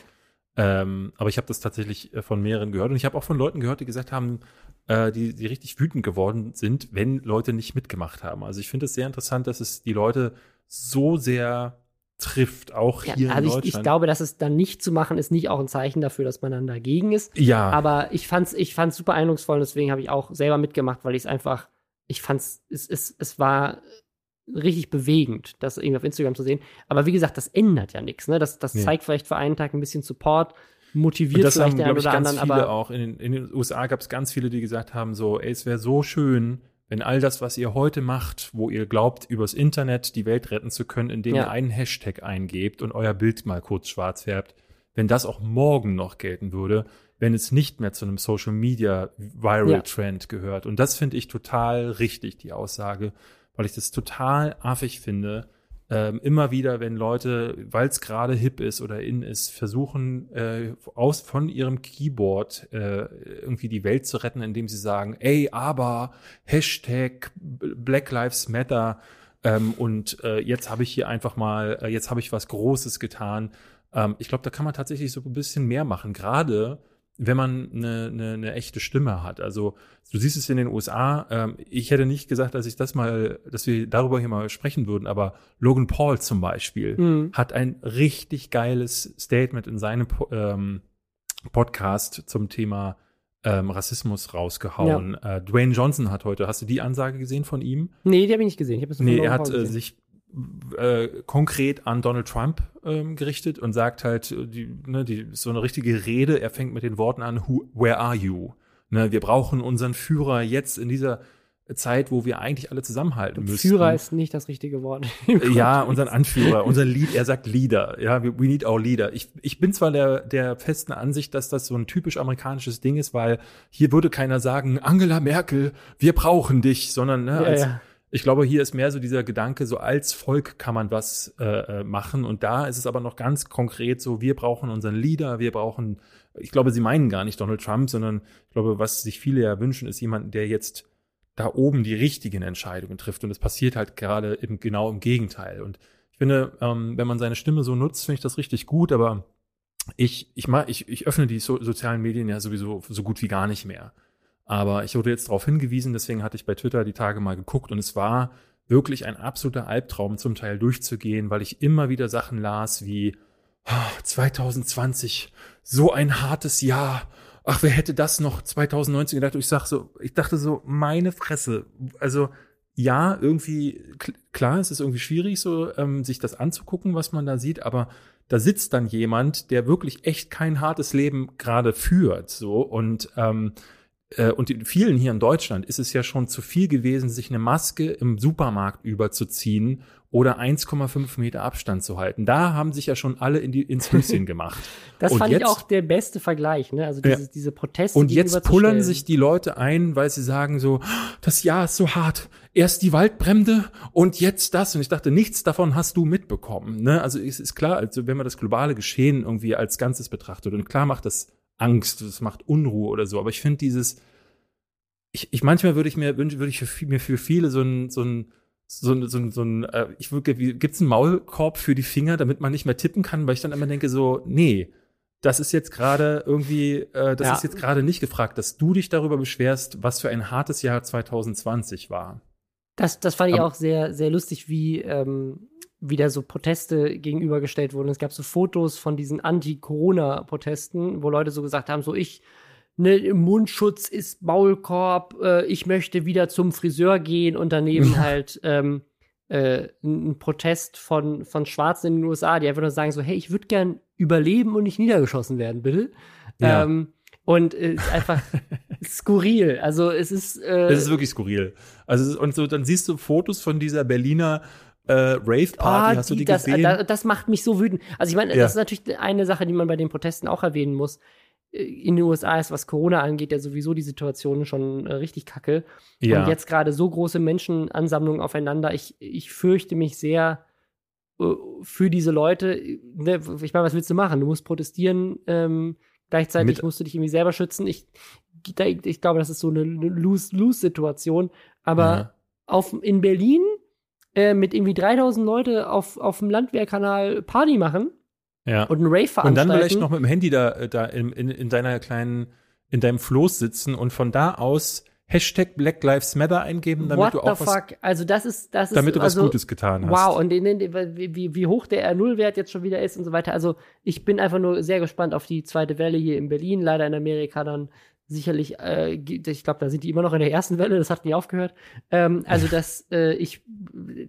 Ähm, aber ich habe das tatsächlich äh, von mehreren gehört und ich habe auch von Leuten gehört, die gesagt haben, äh, die, die richtig wütend geworden sind, wenn Leute nicht mitgemacht haben. Also ich finde es sehr interessant, dass es die Leute so sehr trifft, auch ja, hier also in Deutschland. Ich, ich glaube, dass es dann nicht zu machen, ist nicht auch ein Zeichen dafür, dass man dann dagegen ist. Ja. Aber ich fand's, ich fand's super eindrucksvoll und deswegen habe ich auch selber mitgemacht, weil ich es einfach, ich fand's, es, es, es war richtig bewegend, das irgendwie auf Instagram zu sehen. Aber wie gesagt, das ändert ja nichts. Ne? Das, das nee. zeigt vielleicht für einen Tag ein bisschen Support, motiviert das vielleicht haben, den einen oder anderen. Viele aber auch in den, in den USA gab es ganz viele, die gesagt haben, so, ey, es wäre so schön, wenn all das, was ihr heute macht, wo ihr glaubt, übers Internet die Welt retten zu können, indem ja. ihr einen Hashtag eingebt und euer Bild mal kurz schwarz färbt, wenn das auch morgen noch gelten würde, wenn es nicht mehr zu einem Social Media Viral ja. Trend gehört. Und das finde ich total richtig, die Aussage weil ich das total affig finde. Ähm, immer wieder, wenn Leute, weil es gerade hip ist oder in ist, versuchen äh, aus von ihrem Keyboard äh, irgendwie die Welt zu retten, indem sie sagen, ey, aber Hashtag Black Lives Matter ähm, und äh, jetzt habe ich hier einfach mal, äh, jetzt habe ich was Großes getan. Ähm, ich glaube, da kann man tatsächlich so ein bisschen mehr machen, gerade wenn man eine, eine, eine echte Stimme hat. Also du siehst es in den USA. Ähm, ich hätte nicht gesagt, dass ich das mal, dass wir darüber hier mal sprechen würden, aber Logan Paul zum Beispiel mhm. hat ein richtig geiles Statement in seinem ähm, Podcast zum Thema ähm, Rassismus rausgehauen. Ja. Äh, Dwayne Johnson hat heute, hast du die Ansage gesehen von ihm? Nee, die habe ich nicht gesehen. Ich hab das nee, er hat äh, sich äh, konkret an Donald Trump ähm, gerichtet und sagt halt, äh, die, ne, die, so eine richtige Rede, er fängt mit den Worten an, Who, where are you? Ne, wir brauchen unseren Führer jetzt in dieser Zeit, wo wir eigentlich alle zusammenhalten müssen. Führer ist nicht das richtige Wort. ja, unseren Anführer, unser Lead, er sagt Leader. Ja, we need our leader. Ich, ich bin zwar der, der festen Ansicht, dass das so ein typisch amerikanisches Ding ist, weil hier würde keiner sagen, Angela Merkel, wir brauchen dich, sondern ne, ja, als, ja. Ich glaube, hier ist mehr so dieser Gedanke, so als Volk kann man was äh, äh, machen. Und da ist es aber noch ganz konkret so, wir brauchen unseren Leader, wir brauchen, ich glaube, sie meinen gar nicht Donald Trump, sondern ich glaube, was sich viele ja wünschen, ist jemand, der jetzt da oben die richtigen Entscheidungen trifft. Und es passiert halt gerade eben genau im Gegenteil. Und ich finde, ähm, wenn man seine Stimme so nutzt, finde ich das richtig gut, aber ich, ich, mach, ich, ich öffne die so, sozialen Medien ja sowieso so gut wie gar nicht mehr. Aber ich wurde jetzt darauf hingewiesen, deswegen hatte ich bei Twitter die Tage mal geguckt und es war wirklich ein absoluter Albtraum zum Teil durchzugehen, weil ich immer wieder Sachen las wie oh, 2020, so ein hartes Jahr. Ach, wer hätte das noch 2019 gedacht? Ich sag so, ich dachte so, meine Fresse. Also ja, irgendwie klar, es ist irgendwie schwierig, so ähm, sich das anzugucken, was man da sieht, aber da sitzt dann jemand, der wirklich echt kein hartes Leben gerade führt, so und ähm, äh, und in vielen hier in Deutschland ist es ja schon zu viel gewesen, sich eine Maske im Supermarkt überzuziehen oder 1,5 Meter Abstand zu halten. Da haben sich ja schon alle in die, ins Höschen gemacht. das und fand jetzt, ich auch der beste Vergleich, ne? Also diese, ja. diese Proteste. Und jetzt pullern sich die Leute ein, weil sie sagen so, das Jahr ist so hart. Erst die Waldbrände und jetzt das. Und ich dachte, nichts davon hast du mitbekommen. Ne? Also es ist klar, also wenn man das globale Geschehen irgendwie als Ganzes betrachtet und klar macht das Angst, das macht Unruhe oder so. Aber ich finde dieses, ich, ich manchmal würde ich mir wünschen, würde ich für, mir für viele so ein, so ein, so ein, so ein, so ein äh, ich würde, gibt's einen Maulkorb für die Finger, damit man nicht mehr tippen kann, weil ich dann immer denke so, nee, das ist jetzt gerade irgendwie, äh, das ja. ist jetzt gerade nicht gefragt, dass du dich darüber beschwerst, was für ein hartes Jahr 2020 war. Das, das fand ich Aber, auch sehr, sehr lustig, wie ähm, wieder so Proteste gegenübergestellt wurden. Es gab so Fotos von diesen Anti-Corona-Protesten, wo Leute so gesagt haben, so ich, ne, Mundschutz ist Maulkorb, äh, ich möchte wieder zum Friseur gehen und daneben halt ähm, äh, ein Protest von, von Schwarzen in den USA, die einfach nur sagen so, hey, ich würde gern überleben und nicht niedergeschossen werden, bitte. Ja. Ähm, und äh, einfach, skurril. Also es ist. Äh, es ist wirklich skurril. Also und so, dann siehst du Fotos von dieser Berliner äh, Rave-Party. Oh, Hast du die das, gesehen? Das, das macht mich so wütend. Also ich meine, Ja. das ist natürlich eine Sache, die man bei den Protesten auch erwähnen muss. Äh, In den USA ist, was Corona angeht, ja sowieso die Situation schon äh, richtig kacke. ja. Und jetzt gerade so große Menschenansammlungen aufeinander. Ich, ich fürchte mich sehr äh, für diese Leute. Ne, Ich meine, was willst du machen? Du musst protestieren, ähm, gleichzeitig Mit- musst du dich irgendwie selber schützen. Ich, ich, ich glaube, das ist so eine Lose-Lose-Situation. Aber Ja. auf, in Berlin äh, mit irgendwie 3000 Leute auf, auf dem Landwehrkanal Party machen ja. und einen Rave Und veranstalten. dann vielleicht noch mit dem Handy da, äh, da in, in, in deiner kleinen, in deinem Floß sitzen und von da aus Hashtag Black Lives Matter eingeben, damit What du auch the was, fuck? Also das ist, das ist damit du was also, Gutes getan hast. Wow, und in, in, wie, wie, wie hoch der R0-Wert jetzt schon wieder ist und so weiter. Also ich bin einfach nur sehr gespannt auf die zweite Welle hier in Berlin. Leider in Amerika dann sicherlich, äh, ich glaube, da sind die immer noch in der ersten Welle, das hat nie aufgehört. Ähm, also das, äh, ich,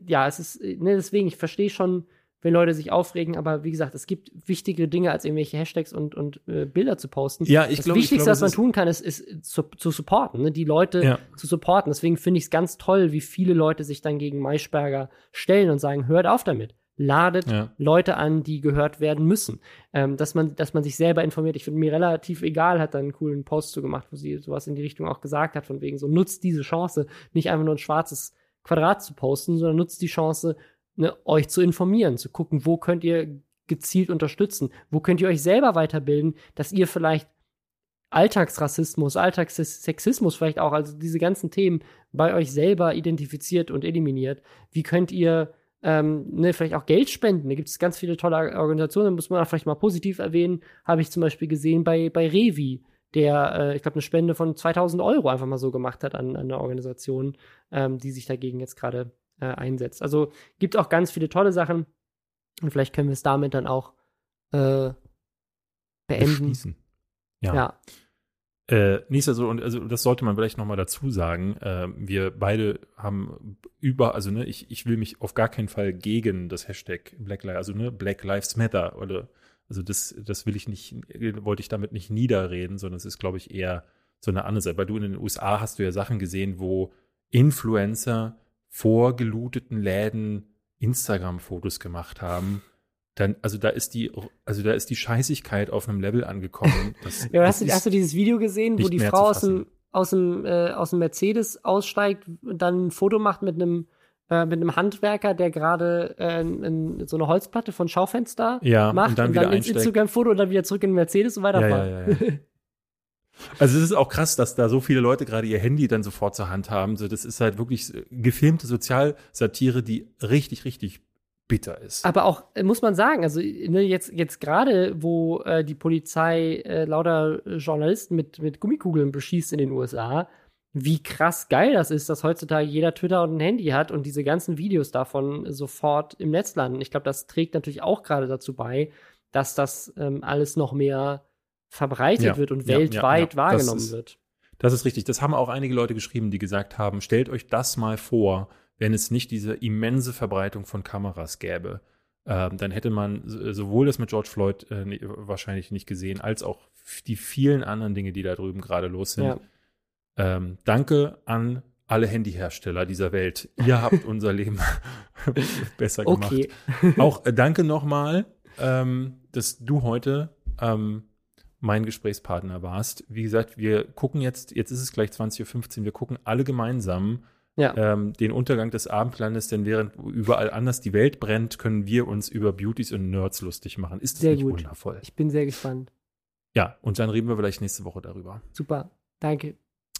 ja, es ist, äh, ne, deswegen, ich verstehe schon, wenn Leute sich aufregen, aber wie gesagt, es gibt wichtige Dinge, als irgendwelche Hashtags und, und äh, Bilder zu posten. Ja, ich das glaube- ich Wichtigste, glaube, was man tun kann, ist, ist zu, zu supporten, ne? die Leute Ja. zu supporten. Deswegen finde ich es ganz toll, wie viele Leute sich dann gegen Maischberger stellen und sagen, hört auf damit. Ladet Ja. Leute an, die gehört werden müssen. Ähm, dass, man, dass man sich selber informiert. Ich finde mir relativ egal, hat dann einen coolen Post zu gemacht, wo sie sowas in die Richtung auch gesagt hat, von wegen so, nutzt diese Chance, nicht einfach nur ein schwarzes Quadrat zu posten, sondern nutzt die Chance, ne, euch zu informieren, zu gucken, wo könnt ihr gezielt unterstützen, wo könnt ihr euch selber weiterbilden, dass ihr vielleicht Alltagsrassismus, Alltagssexismus vielleicht auch, also diese ganzen Themen bei euch selber identifiziert und eliminiert. Wie könnt ihr ähm, ne, vielleicht auch Geld spenden? Da gibt es ganz viele tolle Organisationen, muss man auch vielleicht mal positiv erwähnen. Habe ich zum Beispiel gesehen bei, bei Revi, der, äh, ich glaube, eine Spende von 2000 Euro einfach mal so gemacht hat an, an eine Organisation, ähm, die sich dagegen jetzt gerade äh, einsetzt. Also gibt auch ganz viele tolle Sachen und vielleicht können wir es damit dann auch äh, beenden. Ja. Ja. Äh, so, und also das sollte man vielleicht nochmal dazu sagen. Äh, wir beide haben über, also ne, ich, ich will mich auf gar keinen Fall gegen das Hashtag Black Lives, also ne, Black Lives Matter oder also das, das will ich nicht, wollte ich damit nicht niederreden, sondern es ist, glaube ich, eher so eine andere Seite. Weil du in den USA hast du ja Sachen gesehen, wo Influencer vor geluteten Läden Instagram-Fotos gemacht haben. Dann, also da ist die, also da ist die Scheißigkeit auf einem Level angekommen. Das, Ja, hast, du, hast du dieses Video gesehen, wo die Frau aus dem, aus, dem, äh, aus dem Mercedes aussteigt und dann ein Foto macht mit einem äh, mit einem Handwerker, der gerade äh, n- so eine Holzplatte von Schaufenster Ja, macht und dann wieder ins einsteigt. Instagram-Foto und dann wieder zurück in den Mercedes und weiterfahren. ja, ja, ja. Also es ist auch krass, dass da so viele Leute gerade ihr Handy dann sofort zur Hand haben. So, das ist halt wirklich gefilmte Sozialsatire, die richtig, richtig bitter ist. Aber auch, muss man sagen, also ne, jetzt, jetzt gerade, wo äh, die Polizei äh, lauter Journalisten mit, mit Gummikugeln beschießt in den USA, wie krass geil das ist, dass heutzutage jeder Twitter und ein Handy hat und diese ganzen Videos davon sofort im Netz landen. Ich glaube, das trägt natürlich auch gerade dazu bei, dass das ähm, alles noch mehr verbreitet Ja, wird und ja, weltweit ja, wahrgenommen ist- wird. Das ist richtig. Das haben auch einige Leute geschrieben, die gesagt haben, stellt euch das mal vor, wenn es nicht diese immense Verbreitung von Kameras gäbe. Ähm, dann hätte man sowohl das mit George Floyd äh, wahrscheinlich nicht gesehen, als auch die vielen anderen Dinge, die da drüben gerade los sind. Ja. Ähm, danke an alle Handyhersteller dieser Welt. Ihr habt unser Leben besser gemacht. Okay. Auch äh, danke nochmal, ähm, dass du heute ähm, mein Gesprächspartner warst. Wie gesagt, wir gucken jetzt, jetzt ist es gleich 20.15 Uhr, wir gucken alle gemeinsam Ja. ähm, den Untergang des Abendlandes, denn während überall anders die Welt brennt, können wir uns über Beauties und Nerds lustig machen. Ist das Sehr nicht gut. wundervoll? Ich bin sehr gespannt. Ja, und dann reden wir vielleicht nächste Woche darüber. Super. Danke.